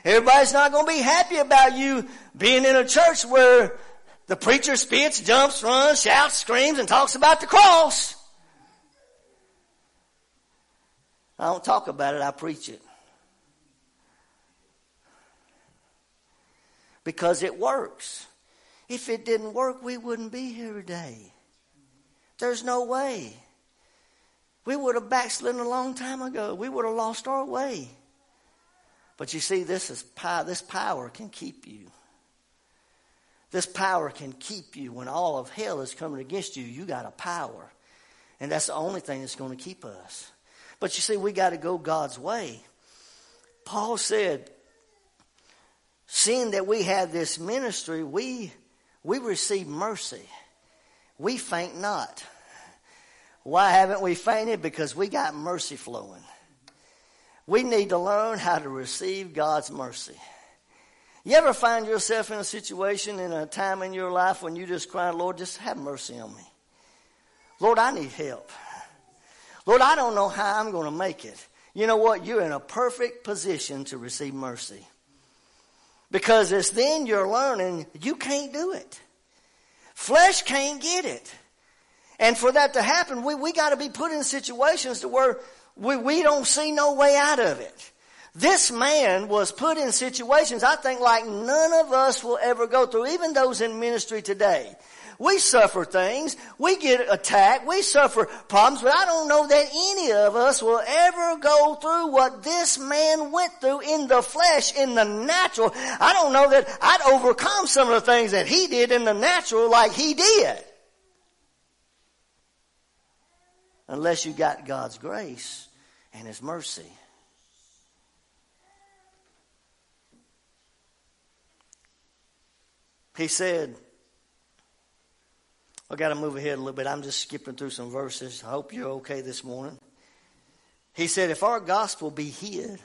Everybody's not going to be happy about you being in a church where the preacher spits, jumps, runs, shouts, screams, and talks about the cross. I don't talk about it, I preach it. Because it works. If it didn't work, we wouldn't be here today. There's no way. We would have backslidden a long time ago. We would have lost our way. But you see, this is. This power can keep you. This power can keep you when all of hell is coming against you. You got a power, and that's the only thing that's going to keep us. But you see, we got to go God's way. Paul said, seeing that we have this ministry, we we receive mercy. We faint not. Why haven't we fainted? Because we got mercy flowing. We need to learn how to receive God's mercy. You ever find yourself in a situation, in a time in your life when you just cry, Lord, just have mercy on me. Lord, I need help. Lord, I don't know how I'm going to make it. You know what? You're in a perfect position to receive mercy. Because it's then you're learning you can't do it. Flesh can't get it. And for that to happen, we, we got to be put in situations to where we, we don't see no way out of it. This man was put in situations I think like none of us will ever go through, even those in ministry today. We suffer things, we get attacked, we suffer problems, but I don't know that any of us will ever go through what this man went through in the flesh, in the natural. I don't know that I'd overcome some of the things that he did in the natural like he did. Unless you got God's grace and His mercy. He said, I got to move ahead a little bit. I'm just skipping through some verses. I hope you're okay this morning. He said, If our gospel be hid,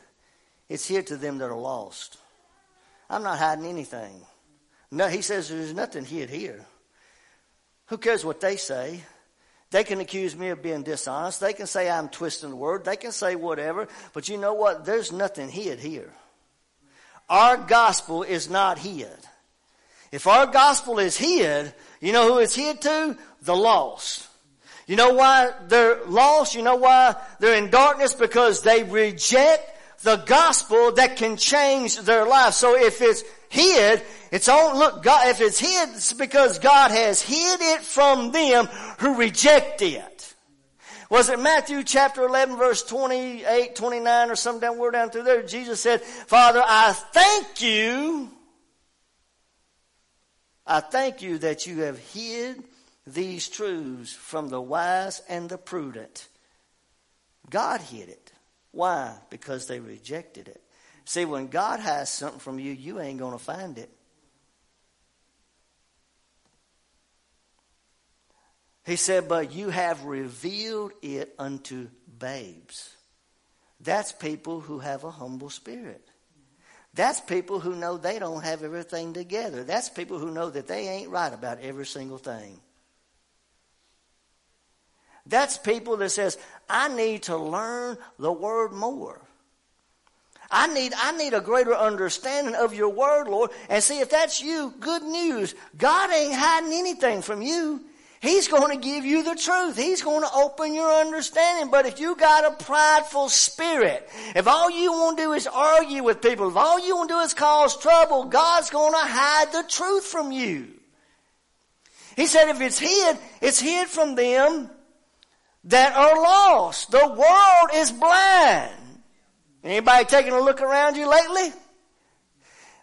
it's hid to them that are lost. I'm not hiding anything. No, he says there's nothing hid here. Who cares what they say? They can accuse me of being dishonest. They can say I'm twisting the word. They can say whatever. But you know what? There's nothing hid here. Our gospel is not hid. If our gospel is hid, you know who it's hid to? The lost. You know why they're lost? You know why they're in darkness? Because they reject the gospel that can change their life. So if it's hid, it's on, look, God, if it's hid, it's because God has hid it from them who reject it. Was it Matthew chapter 11 verse 28, 29 or some down, word down through there? Jesus said, Father, I thank you. I thank you that you have hid these truths from the wise and the prudent. God hid it. Why? Because they rejected it. See, when God has something from you, you ain't going to find it. He said, But you have revealed it unto babes. That's people who have a humble spirit. That's people who know they don't have everything together. That's people who know that they ain't right about every single thing. That's people that says, I need to learn the word more. I need, I need a greater understanding of your word, Lord. And see, if that's you, good news. God ain't hiding anything from you. He's going to give you the truth. He's going to open your understanding. But if you got a prideful spirit, if all you want to do is argue with people, if all you want to do is cause trouble, God's going to hide the truth from you. He said if it's hid, it's hid from them that are lost. The world is blind. Anybody taking a look around you lately?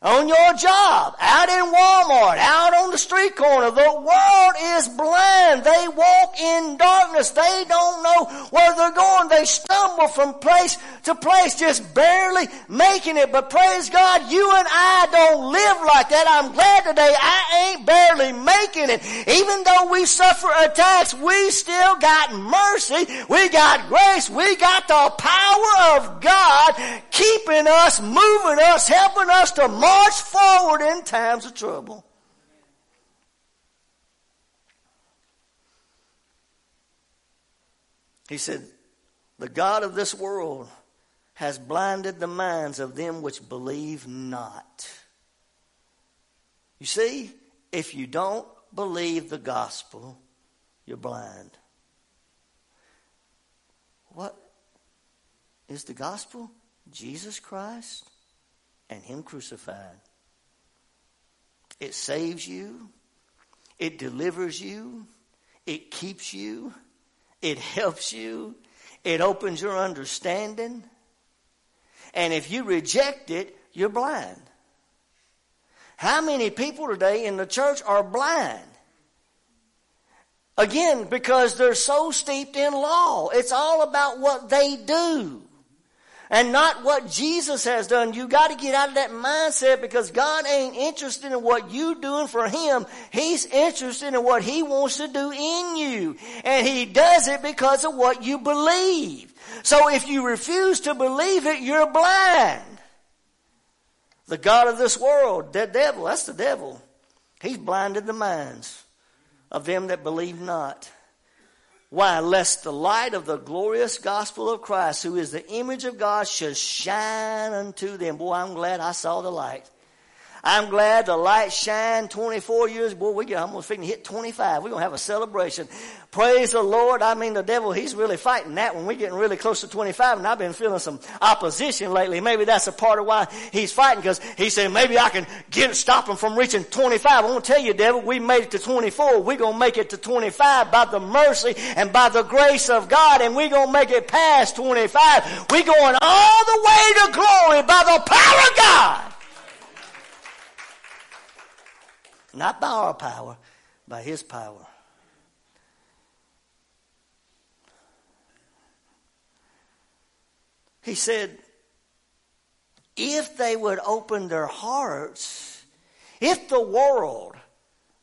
On your job, out in Walmart, out on the street corner. The world is blind. They walk in darkness. They don't know where they're going. They stumble from place to place, just barely making it. But praise God, you and I don't live like that. I'm glad today I ain't barely making it. Even though we suffer attacks, we still got mercy. We got grace. We got the power of God keeping us, moving us, helping us to march forward in times of trouble. He said, The God of this world has blinded the minds of them which believe not. You see, if you don't believe the gospel, you're blind. What is the gospel? Jesus Christ and Him crucified. It saves you, it delivers you, it keeps you, it helps you, it opens your understanding. And if you reject it, you're blind. How many people today in the church are blind? Again, because they're so steeped in law. It's all about what they do. And not what Jesus has done. You got to get out of that mindset because God ain't interested in what you doing for Him. He's interested in what He wants to do in you. And He does it because of what you believe. So if you refuse to believe it, you're blind. The God of this world, the devil, that's the devil. He's blinded the minds of them that believe not. Why? Lest the light of the glorious gospel of Christ, who is the image of God, should shine unto them. Boy, I'm glad I saw the light. I'm glad the light shined 24 years. Boy, we get almost fitting hit 25. We're going to have a celebration. Praise the Lord. I mean, the devil, he's really fighting that when we're getting really close to 25. And I've been feeling some opposition lately. Maybe that's a part of why he's fighting because he said, maybe I can get, stop him from reaching 25. I want to tell you, devil, we made it to 24. We're going to make it to 25 by the mercy and by the grace of God. And we're going to make it past 25. We're going all the way to glory by the power of God. Not by our power, by His power. He said, if they would open their hearts, if the world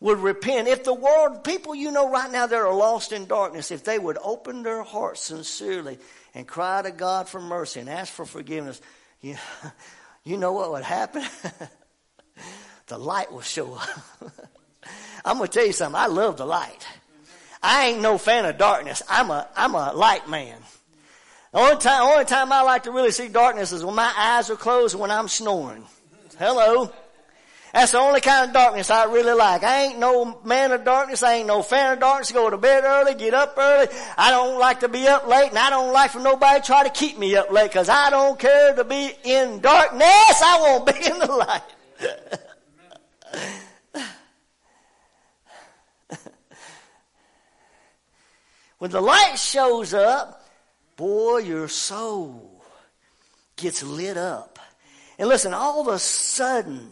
would repent, if the world, people you know right now that are lost in darkness, if they would open their hearts sincerely and cry to God for mercy and ask for forgiveness, you, you know what would happen? the light will show up. I'm going to tell you something. I love the light. I ain't no fan of darkness. I'm a, I'm a light man. The only time, only time I like to really see darkness is when my eyes are closed when I'm snoring. Hello. That's the only kind of darkness I really like. I ain't no man of darkness. I ain't no fan of darkness. Go to bed early, get up early. I don't like to be up late and I don't like for nobody to try to keep me up late because I don't care to be in darkness. I won't be in the light. when the light shows up, boy, your soul gets lit up. And listen, all of a sudden,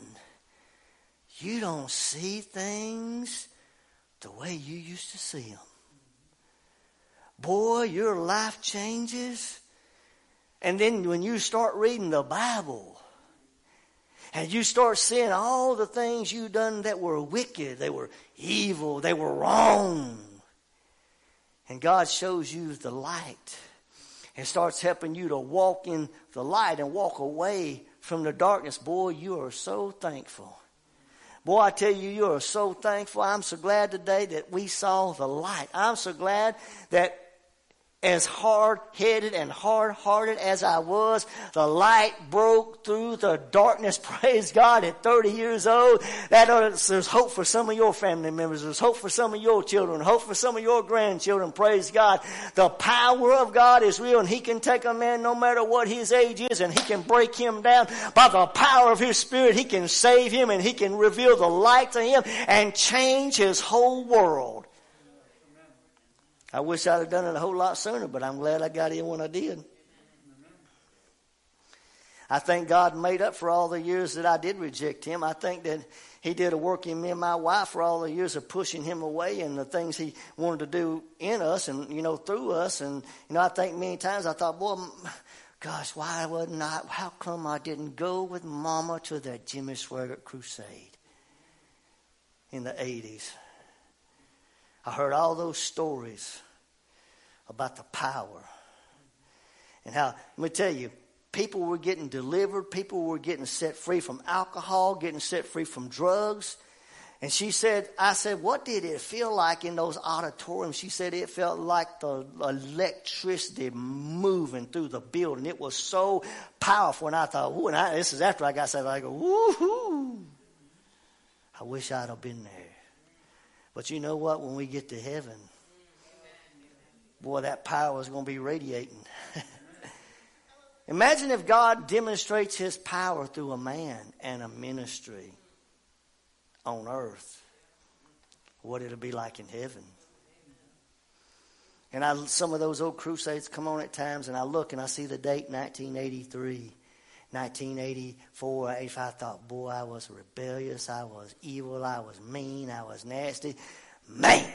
you don't see things the way you used to see them. Boy, your life changes. And then when you start reading the Bible, and you start seeing all the things you done that were wicked, they were evil, they were wrong. And God shows you the light and starts helping you to walk in the light and walk away from the darkness. Boy, you are so thankful. Boy, I tell you, you are so thankful. I'm so glad today that we saw the light. I'm so glad that as hard headed and hard hearted as I was, the light broke through the darkness. Praise God at 30 years old. That there's hope for some of your family members. There's hope for some of your children. Hope for some of your grandchildren. Praise God. The power of God is real and He can take a man no matter what his age is and He can break him down by the power of His Spirit. He can save him and He can reveal the light to him and change his whole world. I wish I'd have done it a whole lot sooner, but I'm glad I got in when I did. I think God made up for all the years that I did reject Him. I think that He did a work in me and my wife for all the years of pushing Him away and the things He wanted to do in us and, you know, through us. And, you know, I think many times I thought, boy, gosh, why wasn't I, how come I didn't go with Mama to that Jimmy Swaggart crusade in the 80s? I heard all those stories about the power. And how, let me tell you, people were getting delivered, people were getting set free from alcohol, getting set free from drugs. And she said, I said, what did it feel like in those auditoriums? She said it felt like the electricity moving through the building. It was so powerful. And I thought, ooh, and I, this is after I got saved. I go, woohoo. I wish I'd have been there. But you know what? When we get to heaven, boy, that power is going to be radiating. Imagine if God demonstrates his power through a man and a ministry on earth. What it'll be like in heaven. And I, some of those old crusades come on at times, and I look and I see the date 1983, 1984, 85. I thought, boy, I was rebellious, I was evil, I was mean, I was nasty. Man,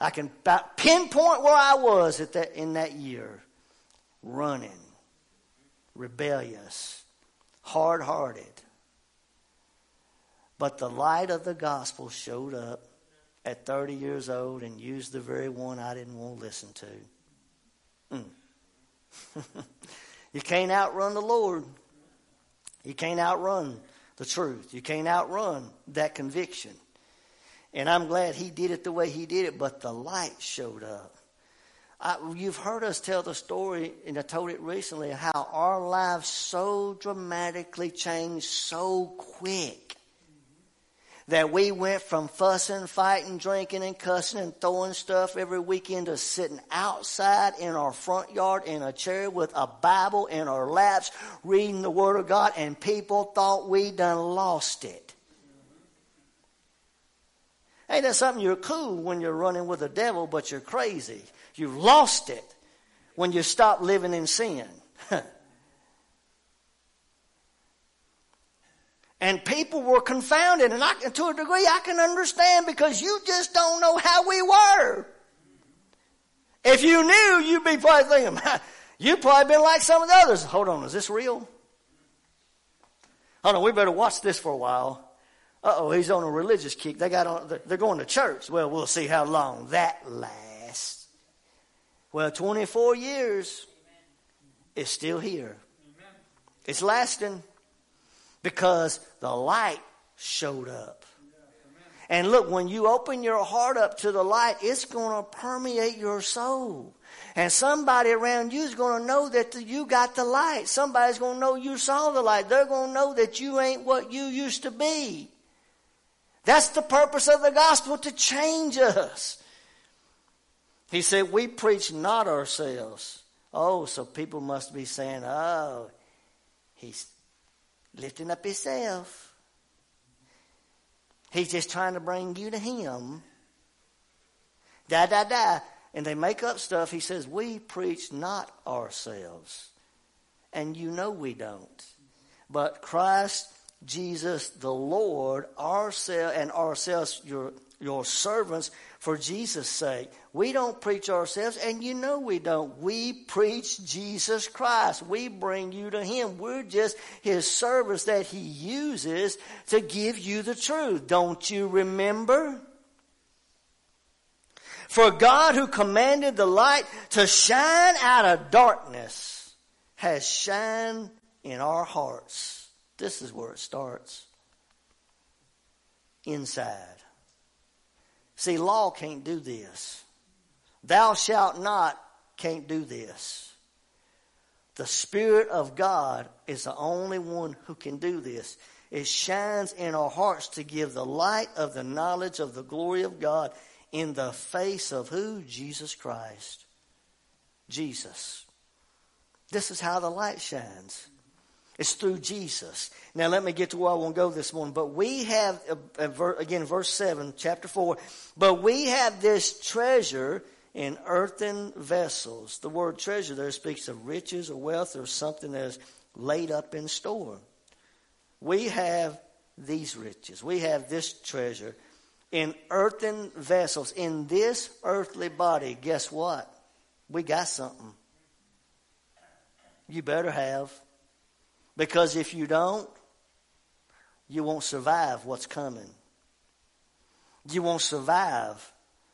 I can pinpoint where I was at that, in that year running, rebellious, hard hearted. But the light of the gospel showed up at 30 years old and used the very one I didn't want to listen to. Mm. you can't outrun the Lord. You can't outrun the truth. You can't outrun that conviction. And I'm glad he did it the way he did it, but the light showed up. I, you've heard us tell the story, and I told it recently, how our lives so dramatically changed so quick that we went from fussing, fighting, drinking, and cussing and throwing stuff every weekend to sitting outside in our front yard in a chair with a Bible in our laps, reading the Word of God, and people thought we done lost it. Ain't that something you're cool when you're running with the devil, but you're crazy? You've lost it when you stop living in sin. and people were confounded, and I, to a degree I can understand because you just don't know how we were. If you knew, you'd be probably thinking, you'd probably been like some of the others. Hold on, is this real? Hold on, we better watch this for a while. Oh, he's on a religious kick. They got on, they're going to church. Well, we'll see how long that lasts. Well, 24 years is still here. It's lasting because the light showed up. And look, when you open your heart up to the light, it's going to permeate your soul. And somebody around you is going to know that you got the light. Somebody's going to know you saw the light. They're going to know that you ain't what you used to be. That's the purpose of the gospel to change us. He said, We preach not ourselves. Oh, so people must be saying, Oh, he's lifting up himself. He's just trying to bring you to him. Da, da, da. And they make up stuff. He says, We preach not ourselves. And you know we don't. But Christ Jesus the Lord, ourselves and ourselves your your servants for Jesus' sake. We don't preach ourselves, and you know we don't. We preach Jesus Christ. We bring you to Him. We're just His servants that He uses to give you the truth. Don't you remember? For God who commanded the light to shine out of darkness has shined in our hearts this is where it starts. Inside. See, law can't do this. Thou shalt not can't do this. The Spirit of God is the only one who can do this. It shines in our hearts to give the light of the knowledge of the glory of God in the face of who? Jesus Christ. Jesus. This is how the light shines. It's through Jesus. Now, let me get to where I want to go this morning. But we have, uh, again, verse 7, chapter 4, but we have this treasure in earthen vessels. The word treasure there speaks of riches or wealth or something that is laid up in store. We have these riches. We have this treasure in earthen vessels. In this earthly body, guess what? We got something. You better have. Because if you don't, you won't survive what's coming. You won't survive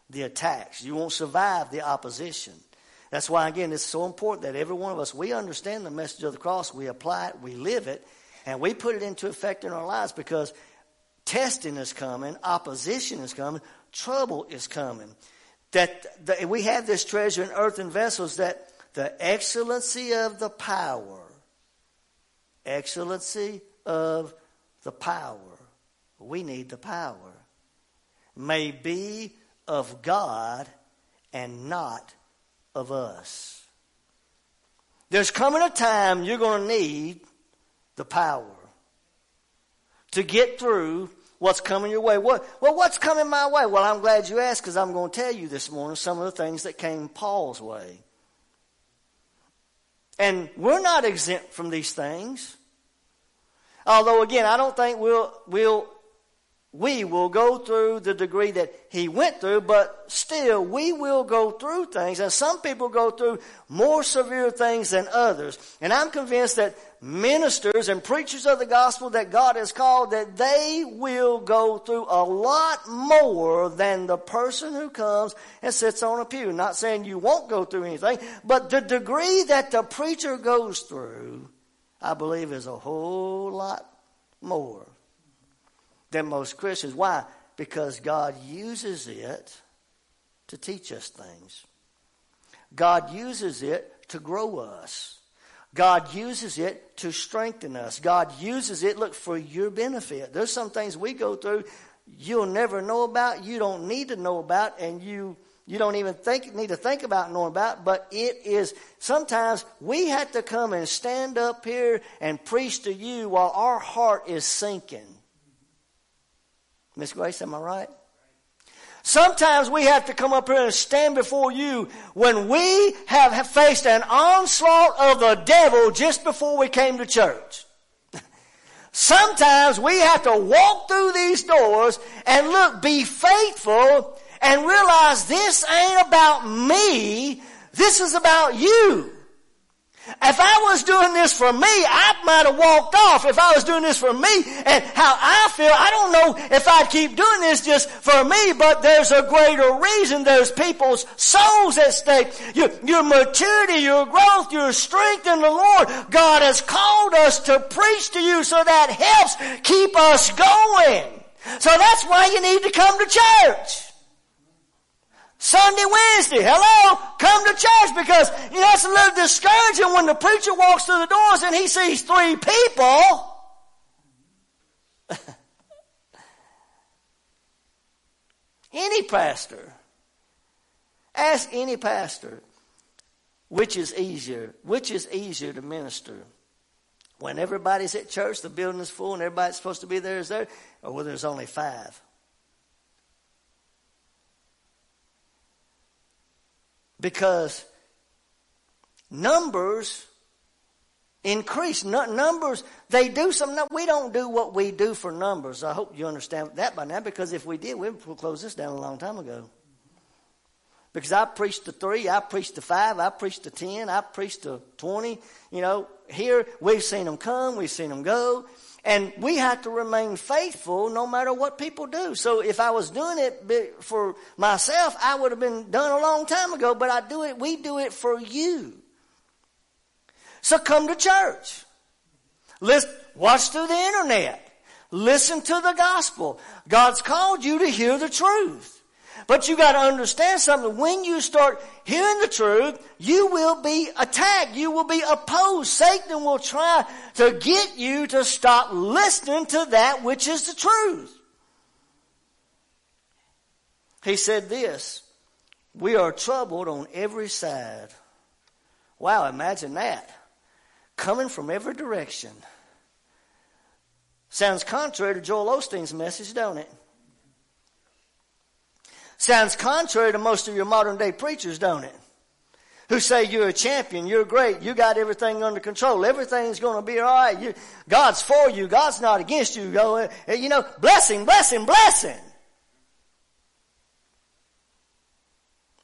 the attacks. You won't survive the opposition. That's why, again, it's so important that every one of us, we understand the message of the cross, we apply it, we live it, and we put it into effect in our lives because testing is coming, opposition is coming, trouble is coming. That, that we have this treasure in earthen vessels that the excellency of the power excellency of the power. We need the power. May be of God and not of us. There's coming a time you're going to need the power to get through what's coming your way. What, well, what's coming my way? Well, I'm glad you asked because I'm going to tell you this morning some of the things that came Paul's way. And we're not exempt from these things. Although again, I don't think we'll, we'll we will go through the degree that he went through, but still we will go through things. And some people go through more severe things than others. And I'm convinced that ministers and preachers of the gospel that God has called, that they will go through a lot more than the person who comes and sits on a pew. Not saying you won't go through anything, but the degree that the preacher goes through, I believe is a whole lot more than most Christians. Why? Because God uses it to teach us things. God uses it to grow us. God uses it to strengthen us. God uses it, look, for your benefit. There's some things we go through you'll never know about, you don't need to know about, and you you don't even think need to think about knowing about, but it is sometimes we have to come and stand up here and preach to you while our heart is sinking. Miss Grace, am I right? Sometimes we have to come up here and stand before you when we have faced an onslaught of the devil just before we came to church. Sometimes we have to walk through these doors and look, be faithful and realize this ain't about me. This is about you. If I was doing this for me, I might have walked off. If I was doing this for me and how I feel, I don't know if I'd keep doing this just for me, but there's a greater reason. There's people's souls at stake. Your, your maturity, your growth, your strength in the Lord. God has called us to preach to you so that helps keep us going. So that's why you need to come to church. Sunday, Wednesday, hello, come to church because, you know, it's a little discouraging when the preacher walks through the doors and he sees three people. any pastor, ask any pastor, which is easier, which is easier to minister. When everybody's at church, the building is full and everybody's supposed to be there is there, or whether there's only five. Because numbers increase. numbers, they do some, we don't do what we do for numbers. I hope you understand that by now because if we did, we would close this down a long time ago. Because I preached to three, I preached to five, I preached to ten, I preached to twenty. You know, here we've seen them come, we've seen them go. And we have to remain faithful no matter what people do. So if I was doing it for myself, I would have been done a long time ago, but I do it, we do it for you. So come to church. Listen, watch through the internet. Listen to the gospel. God's called you to hear the truth. But you got to understand something. When you start hearing the truth, you will be attacked. You will be opposed. Satan will try to get you to stop listening to that which is the truth. He said this, we are troubled on every side. Wow, imagine that. Coming from every direction. Sounds contrary to Joel Osteen's message, don't it? Sounds contrary to most of your modern day preachers, don't it? Who say you're a champion, you're great, you got everything under control, everything's going to be all right. God's for you, God's not against you. Uh, you know, blessing, blessing, blessing.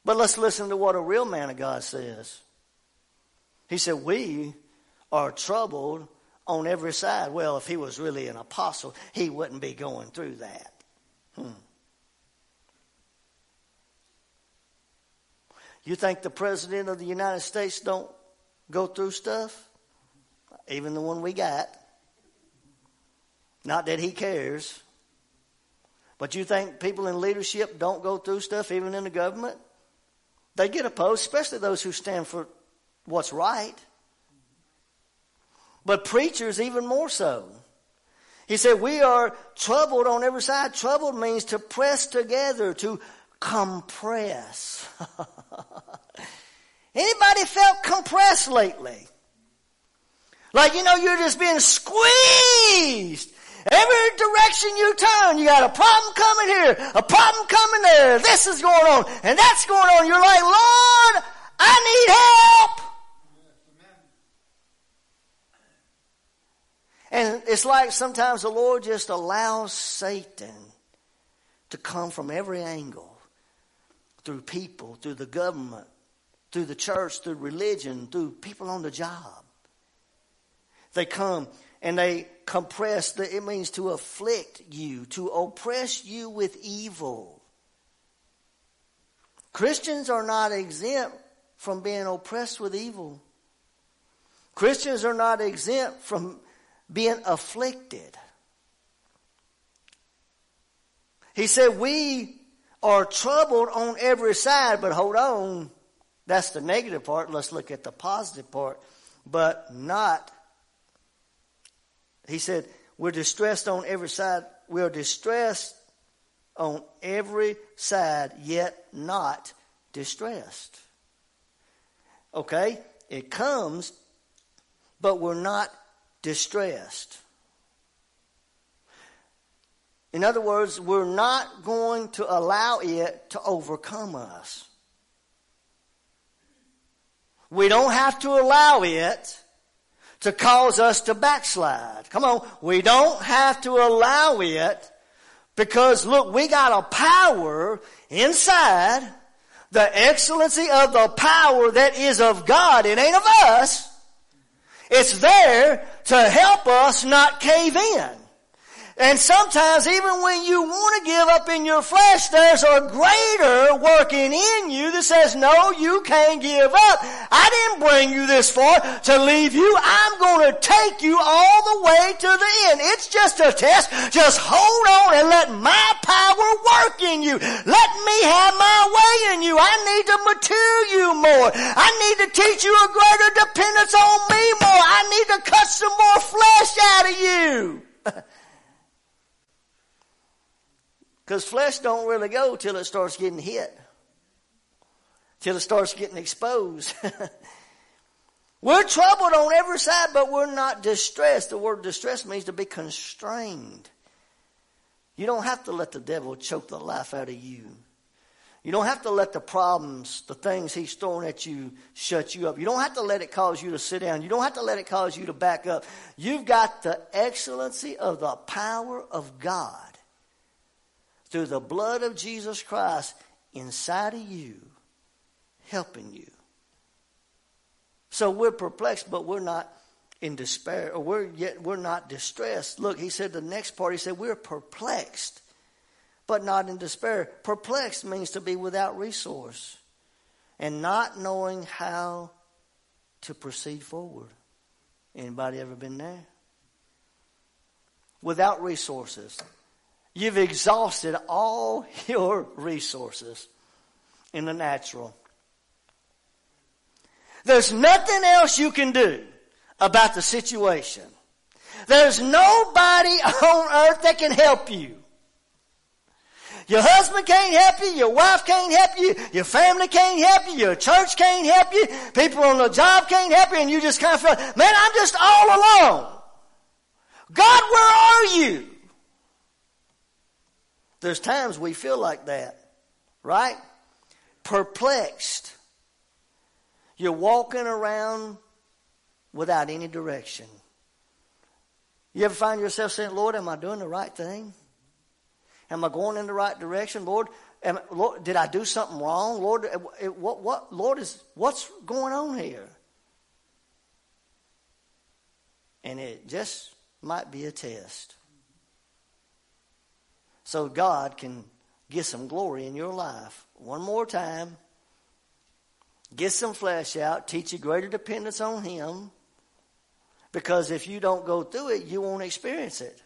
But let's listen to what a real man of God says. He said, We are troubled on every side. Well, if he was really an apostle, he wouldn't be going through that. Hmm. You think the President of the United States don't go through stuff? Even the one we got. Not that he cares. But you think people in leadership don't go through stuff, even in the government? They get opposed, especially those who stand for what's right. But preachers, even more so. He said, We are troubled on every side. Troubled means to press together, to compress. Anybody felt compressed lately? Like, you know, you're just being squeezed. Every direction you turn, you got a problem coming here, a problem coming there. This is going on, and that's going on. You're like, Lord, I need help. And it's like sometimes the Lord just allows Satan to come from every angle through people, through the government, through the church, through religion, through people on the job. They come and they compress, the, it means to afflict you, to oppress you with evil. Christians are not exempt from being oppressed with evil. Christians are not exempt from being afflicted. He said, We are troubled on every side, but hold on. That's the negative part. Let's look at the positive part. But not, he said, we're distressed on every side. We are distressed on every side, yet not distressed. Okay? It comes, but we're not distressed. In other words, we're not going to allow it to overcome us. We don't have to allow it to cause us to backslide. Come on. We don't have to allow it because look, we got a power inside the excellency of the power that is of God. It ain't of us. It's there to help us not cave in. And sometimes even when you want to give up in your flesh, there's a greater working in you that says, no, you can't give up. I didn't bring you this far to leave you. I'm going to take you all the way to the end. It's just a test. Just hold on and let my power work in you. Let me have my way in you. I need to mature you more. I need to teach you a greater dependence on me more. I need to cut some more flesh out of you. Because flesh don't really go till it starts getting hit. Till it starts getting exposed. we're troubled on every side, but we're not distressed. The word distress means to be constrained. You don't have to let the devil choke the life out of you. You don't have to let the problems, the things he's throwing at you, shut you up. You don't have to let it cause you to sit down. You don't have to let it cause you to back up. You've got the excellency of the power of God through the blood of Jesus Christ inside of you, helping you. So we're perplexed, but we're not in despair, or we're yet we're not distressed. Look, he said the next part, he said, we're perplexed, but not in despair. Perplexed means to be without resource and not knowing how to proceed forward. Anybody ever been there? Without resources. You've exhausted all your resources in the natural. There's nothing else you can do about the situation. There's nobody on earth that can help you. Your husband can't help you, your wife can't help you, your family can't help you, your church can't help you, people on the job can't help you, and you just kind of feel, man, I'm just all alone. God, where are you? There's times we feel like that, right? Perplexed. You're walking around without any direction. You ever find yourself saying, Lord, am I doing the right thing? Am I going in the right direction? Lord, am, Lord did I do something wrong? Lord, eh, eh, what, what, Lord, is, what's going on here? And it just might be a test so God can get some glory in your life. One more time. Get some flesh out. Teach you greater dependence on Him. Because if you don't go through it, you won't experience it.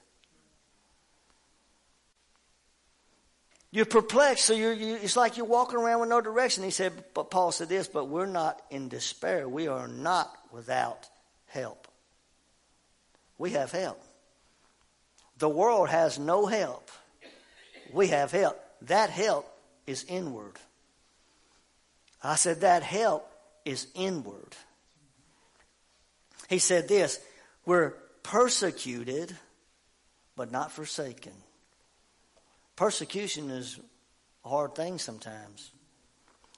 You're perplexed, so you're, you, it's like you're walking around with no direction. He said, but Paul said this, but we're not in despair. We are not without help. We have help. The world has no help we have help. That help is inward. I said, that help is inward. He said this we're persecuted, but not forsaken. Persecution is a hard thing sometimes,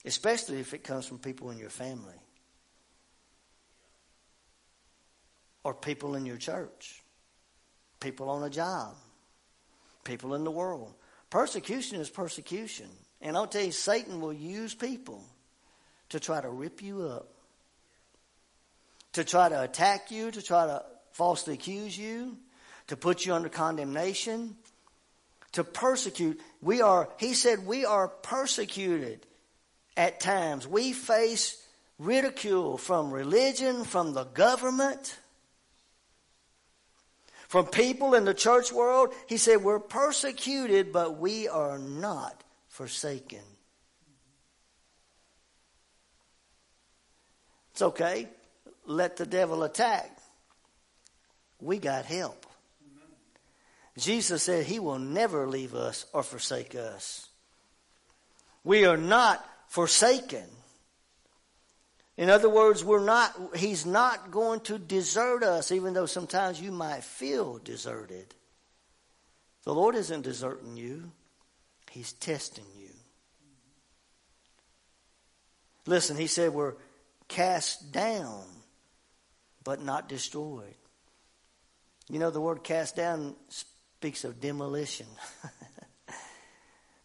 especially if it comes from people in your family or people in your church, people on a job, people in the world. Persecution is persecution. And I'll tell you, Satan will use people to try to rip you up, to try to attack you, to try to falsely accuse you, to put you under condemnation, to persecute. We are, he said, we are persecuted at times. We face ridicule from religion, from the government, from people in the church world. He said, We're persecuted, but we are not forsaken. It's okay. Let the devil attack. We got help. Jesus said he will never leave us or forsake us. We are not forsaken. In other words, we're not, he's not going to desert us, even though sometimes you might feel deserted. The Lord isn't deserting you, he's testing you. Listen, he said we're cast down, but not destroyed. You know, the word cast down speaks of demolition.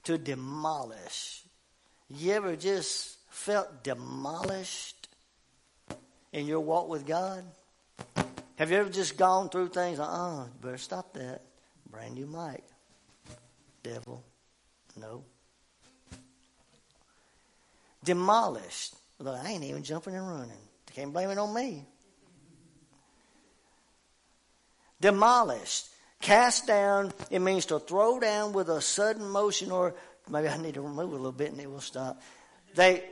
to demolish. You ever just felt demolished in your walk with God? Have you ever just gone through things like, oh, better stop that. Brand new mic. Devil. No. Demolished. Look, I ain't even jumping and running. They can't blame it on me. Demolished. Cast down, it means to throw down with a sudden motion, or maybe I need to remove a little bit and it will stop. They,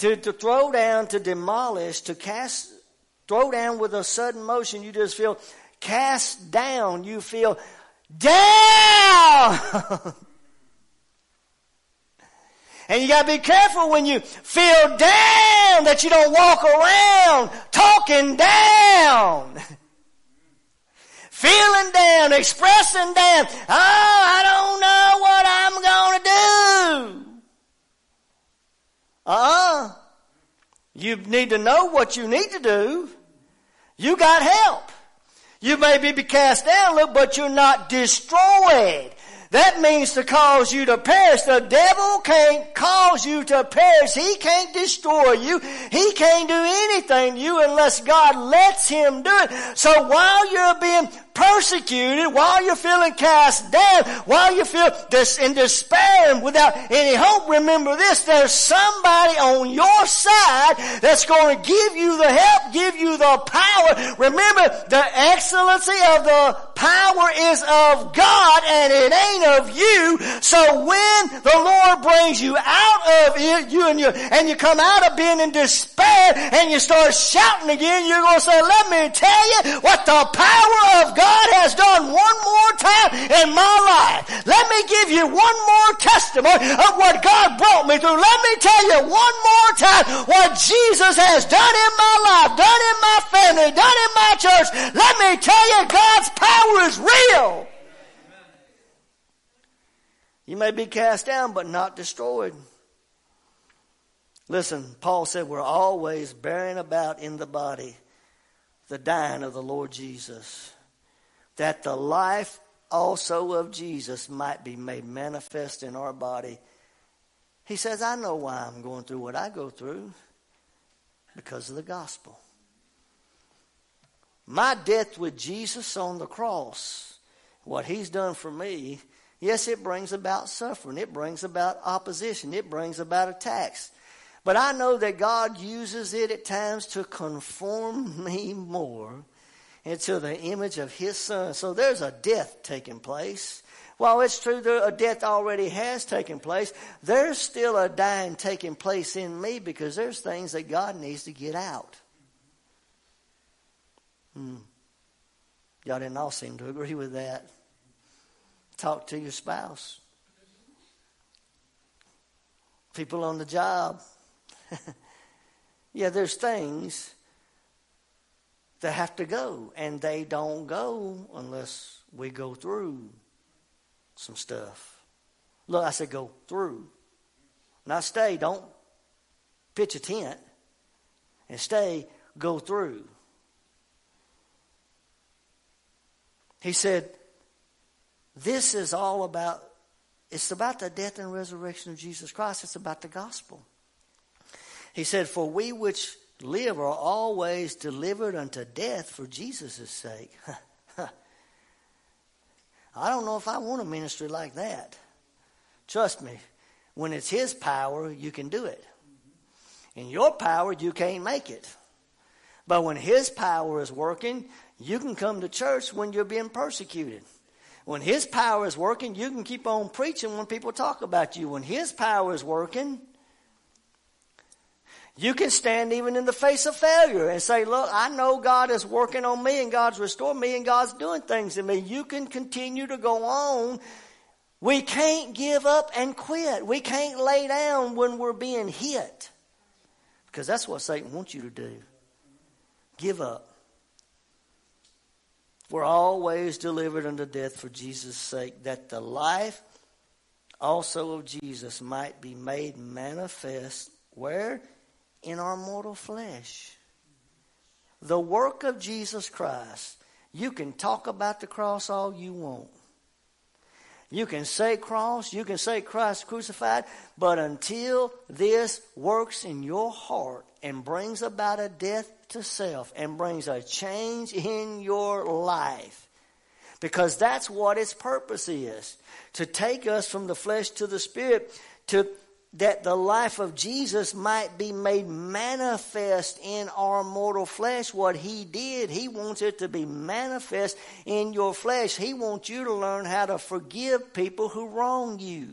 to, to throw down, to demolish, to cast, throw down with a sudden motion, you just feel cast down. You feel down. And you got to be careful when you feel down that you don't walk around talking down. Feeling down, expressing down. Oh, I don't know what I'm going to do. Uh-uh. You need to know what you need to do. You got help. You may be cast down, but you're not destroyed. That means to cause you to perish. The devil can't cause you to perish. He can't destroy you. He can't do anything to you unless God lets him do it. So while you're being persecuted, while you're feeling cast down, while you feel this in despair and without any hope, remember this, there's somebody on your side that's going to give you the help, give you the power. Remember, the excellency of the power is of God and it ain't of you. So when the Lord brings you out of it, you and you, and you come out of being in despair and you start shouting again, you're going to say, let me tell you what the power of God God has done one more time in my life. Let me give you one more testimony of what God brought me through. Let me tell you one more time what Jesus has done in my life, done in my family, done in my church. Let me tell you God's power is real. You may be cast down, but not destroyed. Listen, Paul said we're always bearing about in the body the dying of the Lord Jesus that the life also of Jesus might be made manifest in our body. He says, I know why I'm going through what I go through because of the gospel. My death with Jesus on the cross, what he's done for me, yes, it brings about suffering, it brings about opposition, it brings about attacks. But I know that God uses it at times to conform me more into the image of his son. So there's a death taking place. While it's true that a death already has taken place, there's still a dying taking place in me because there's things that God needs to get out. Hmm. Y'all didn't all seem to agree with that. Talk to your spouse. People on the job. yeah, there's things that have to go, and they don't go unless we go through some stuff. Look, I said go through. Not stay, don't pitch a tent. And stay, go through. He said, This is all about It's about the death and resurrection of Jesus Christ. It's about the gospel. He said, For we which live are always delivered unto death for Jesus' sake. I don't know if I want a ministry like that. Trust me, when it's His power, you can do it. In your power, you can't make it. But when His power is working, you can come to church when you're being persecuted. When His power is working, you can keep on preaching when people talk about you. When His power is working, you can stand even in the face of failure and say, look, I know God is working on me and God's restored me and God's doing things in me. You can continue to go on. We can't give up and quit. We can't lay down when we're being hit. Because that's what Satan wants you to do. Give up. We're always delivered unto death for Jesus' sake, that the life also of Jesus might be made manifest. Where? In our mortal flesh. The work of Jesus Christ. You can talk about the cross all you want. You can say cross, you can say Christ crucified, but until this works in your heart and brings about a death to self and brings a change in your life, because that's what its purpose is to take us from the flesh to the spirit, to that the life of Jesus might be made manifest in our mortal flesh. What He did, He wants it to be manifest in your flesh. He wants you to learn how to forgive people who wrong you.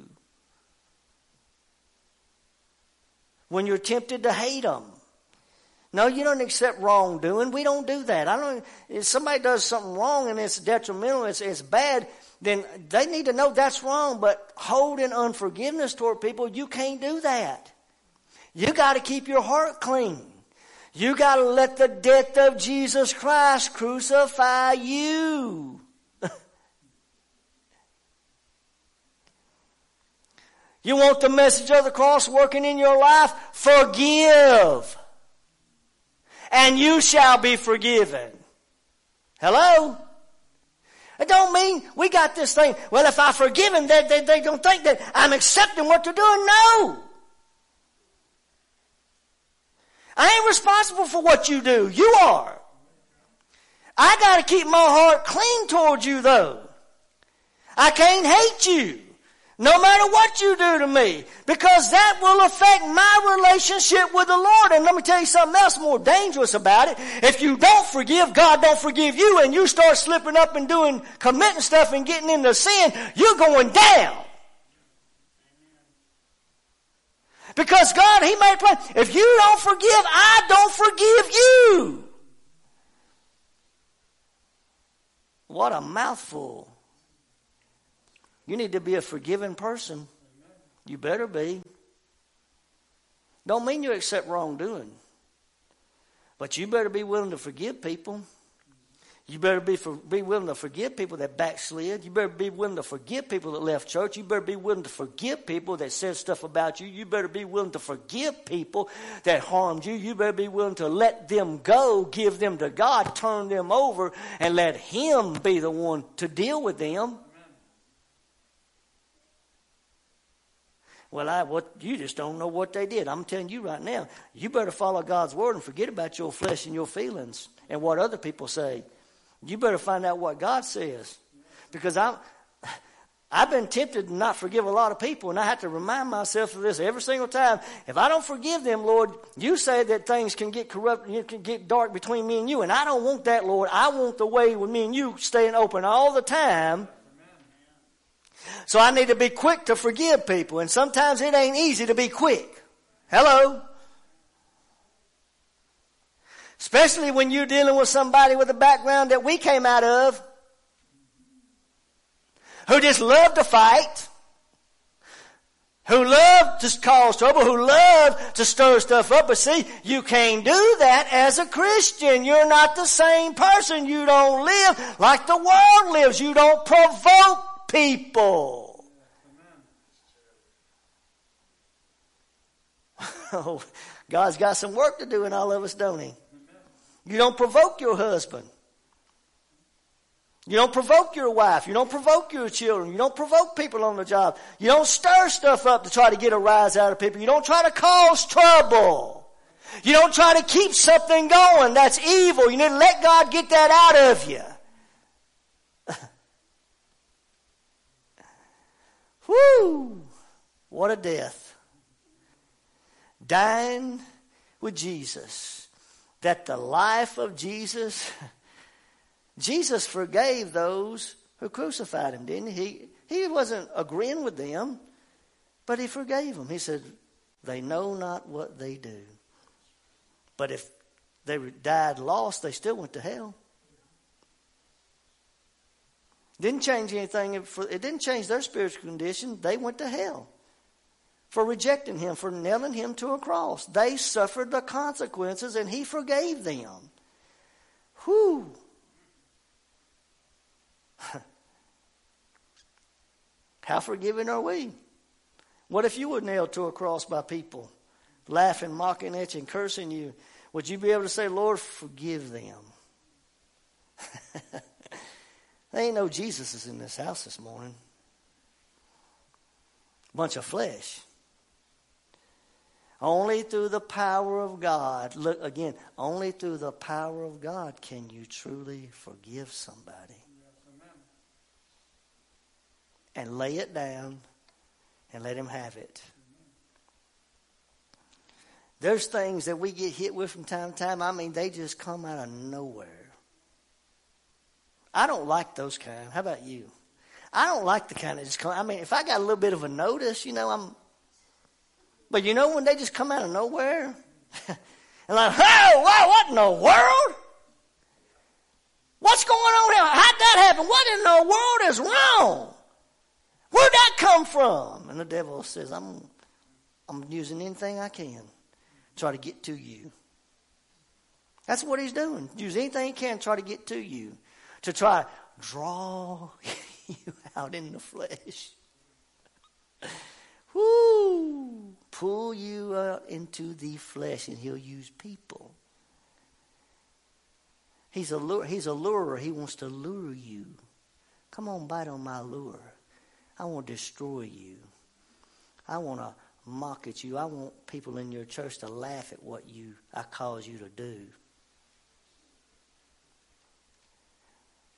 When you're tempted to hate them. No, you don't accept wrongdoing. We don't do that. I don't. If somebody does something wrong and it's detrimental, it's, it's bad then they need to know that's wrong. But holding unforgiveness toward people, you can't do that. You got to keep your heart clean. You got to let the death of Jesus Christ crucify you. you want the message of the cross working in your life? Forgive. And you shall be forgiven. Hello? It don't mean we got this thing. Well, if I forgive them, they, they, they don't think that I'm accepting what they're doing. No. I ain't responsible for what you do. You are. I gotta keep my heart clean towards you though. I can't hate you. No matter what you do to me. Because that will affect my relationship with the Lord. And let me tell you something else more dangerous about it. If you don't forgive, God don't forgive you and you start slipping up and doing, committing stuff and getting into sin, you're going down. Because God, He made plan. If you don't forgive, I don't forgive you. What a mouthful. You need to be a forgiving person. You better be. Don't mean you accept wrongdoing. But you better be willing to forgive people. You better be, for, be willing to forgive people that backslid. You better be willing to forgive people that left church. You better be willing to forgive people that said stuff about you. You better be willing to forgive people that harmed you. You better be willing to let them go, give them to God, turn them over, and let Him be the one to deal with them. Well, I what you just don't know what they did. I'm telling you right now, you better follow God's word and forget about your flesh and your feelings and what other people say. You better find out what God says. Because I'm I've been tempted to not forgive a lot of people, and I have to remind myself of this every single time. If I don't forgive them, Lord, you say that things can get corrupt, you can get dark between me and you, and I don't want that, Lord. I want the way with me and you staying open all the time so I need to be quick to forgive people. And sometimes it ain't easy to be quick. Hello? Especially when you're dealing with somebody with a background that we came out of. Who just love to fight. Who love to cause trouble. Who love to stir stuff up. But see, you can't do that as a Christian. You're not the same person. You don't live like the world lives. You don't provoke people. Oh, God's got some work to do in all of us, don't He? You don't provoke your husband. You don't provoke your wife. You don't provoke your children. You don't provoke people on the job. You don't stir stuff up to try to get a rise out of people. You don't try to cause trouble. You don't try to keep something going. That's evil. You need to let God get that out of you. Whoo! What a death. Dying with Jesus. That the life of Jesus, Jesus forgave those who crucified him, didn't he? He wasn't agreeing with them, but he forgave them. He said, They know not what they do. But if they died lost, they still went to hell. Didn't change anything. It didn't change their spiritual condition. They went to hell for rejecting him, for nailing him to a cross. They suffered the consequences and he forgave them. Whew. How forgiving are we? What if you were nailed to a cross by people, laughing, mocking at you, and cursing you? Would you be able to say, Lord, forgive them? There ain't no Jesus is in this house this morning. Bunch of flesh. Only through the power of God, look again, only through the power of God can you truly forgive somebody. and lay it down and let Him have it. There's things that we get hit with from time to time. I mean, they just come out of nowhere. I don't like those kind. How about you? I don't like the kind that just come. I mean, if I got a little bit of a notice, you know, I'm. But you know when they just come out of nowhere, and like, oh, wow, what in the world? What's going on here? How'd that happen? What in the world is wrong? Where'd that come from? And the devil says, I'm, I'm using anything I can to try to get to you. That's what he's doing. Use anything he can to try to get to you to try draw you out in the flesh. Whoo! Pull you out into the flesh, and he'll use people. He's a lure, he's a lurer. He wants to lure you. Come on, bite on my lure. I want to destroy you. I want to mock at you. I want people in your church to laugh at what you I cause you to do.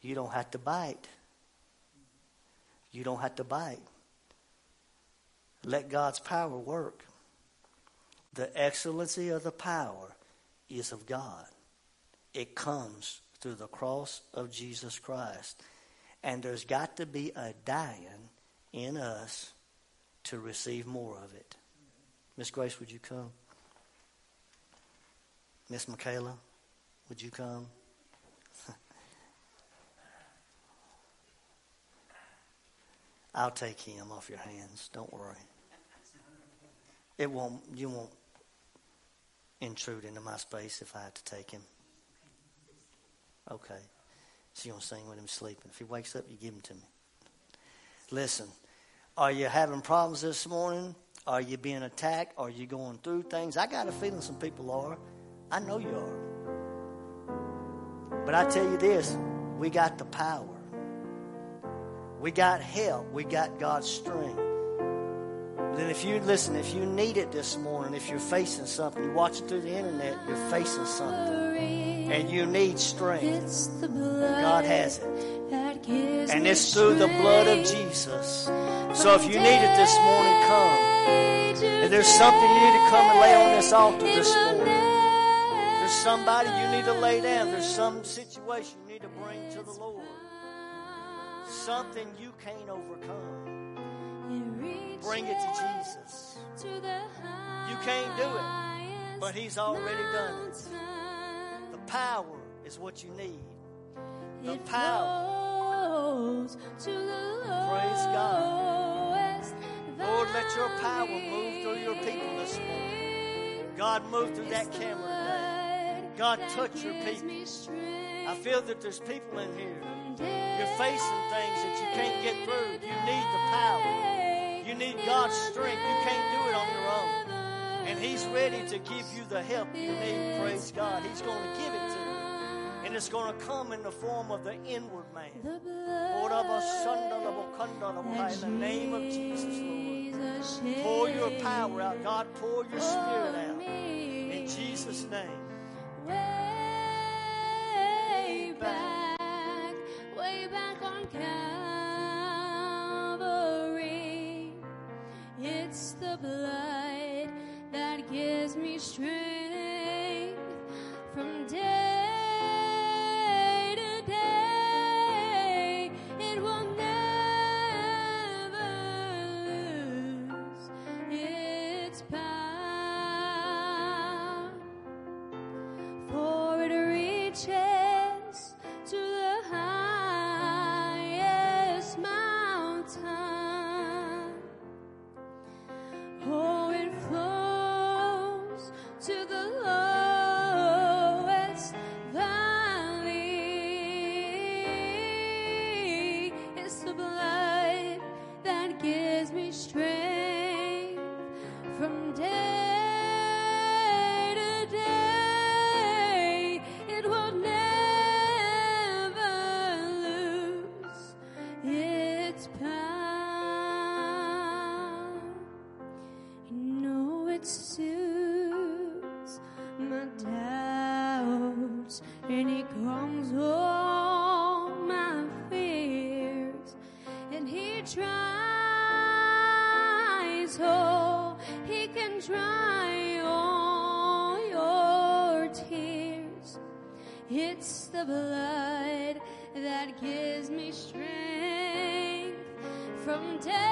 You don't have to bite. You don't have to bite. Let God's power work. The excellency of the power is of God. It comes through the cross of Jesus Christ. And there's got to be a dying in us to receive more of it. Miss Grace, would you come? Miss Michaela, would you come? I'll take him off your hands. Don't worry. It won't. You won't intrude into my space if I have to take him. Okay. So you gonna sing with him sleeping. If he wakes up, you give him to me. Listen. Are you having problems this morning? Are you being attacked? Are you going through things? I got a feeling some people are. I know you are. But I tell you this, we got the power. We got help. We got God's strength. Then if you listen, if you need it this morning, if you're facing something, you watch it through the internet, you're facing something, and you need strength, God has it. And it's through the blood of Jesus. So if you need it this morning, come. If there's something you need to come and lay on this altar this morning, there's somebody you need to lay down, there's some situation you need to bring to the Lord something you can't overcome, bring it to Jesus. You can't do it, but He's already done it. The power is what you need. The power. Praise God. Lord, let your power move through your people this morning. God, move through that camera today. God, touch your people. I feel that there's people in here you're facing things that you can't get through. You need the power. You need God's strength. You can't do it on your own. And He's ready to give you the help you need. Praise God. He's going to give it to you. And it's going to come in the form of the inward man. The Lord, of us, son, of a kunda, of a- that in the name of Jesus, Lord. Pour your power out. God, pour your spirit out. In Jesus' name. Way back, way back on Calvary, it's the blood that gives me strength me strength from day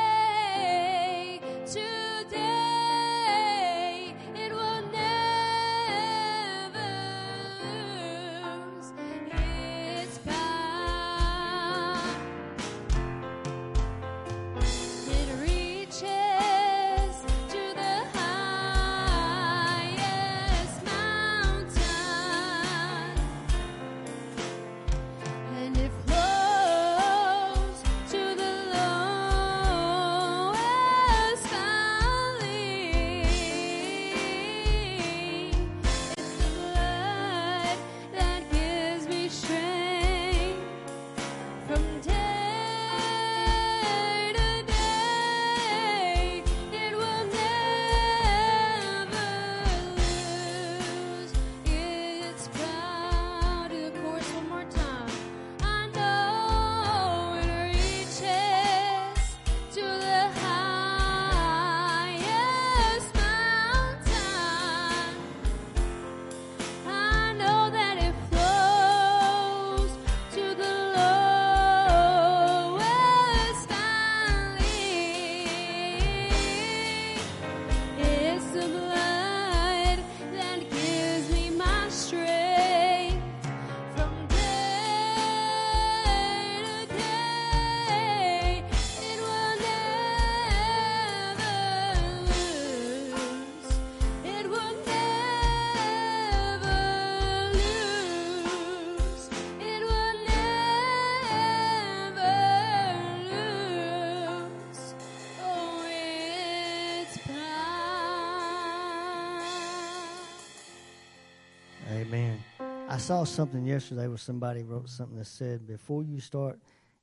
saw something yesterday where somebody wrote something that said, before you start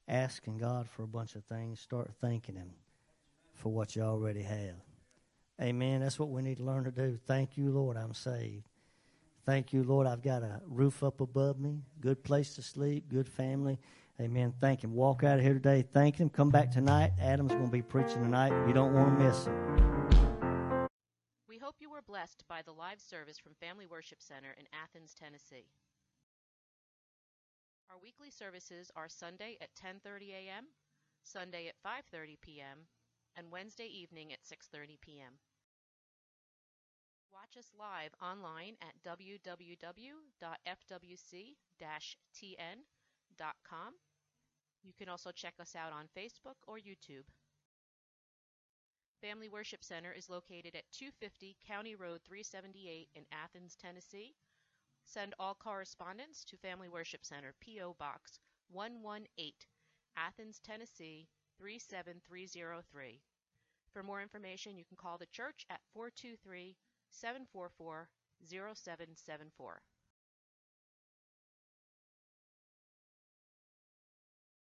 asking God for a bunch of things, start thanking Him for what you already have. Amen. That's what we need to learn to do. Thank you, Lord, I'm saved. Thank you, Lord, I've got a roof up above me, good place to sleep, good family. Amen. Thank Him. Walk out of here today. Thank Him. Come back tonight. Adam's going to be preaching tonight. You don't want to miss it. We hope you were blessed by the live service from Family Worship Center in Athens, Tennessee. Our weekly services are Sunday at 10:30 a.m., Sunday at 5:30 p.m., and Wednesday evening at 6:30 p.m. Watch us live online at www.fwc-tn.com. You can also check us out on Facebook or YouTube. Family Worship Center is located at 250 County Road 378 in Athens, Tennessee. Send all correspondence to Family Worship Center, P.O. Box 118, Athens, Tennessee 37303. For more information, you can call the church at 423 744 0774.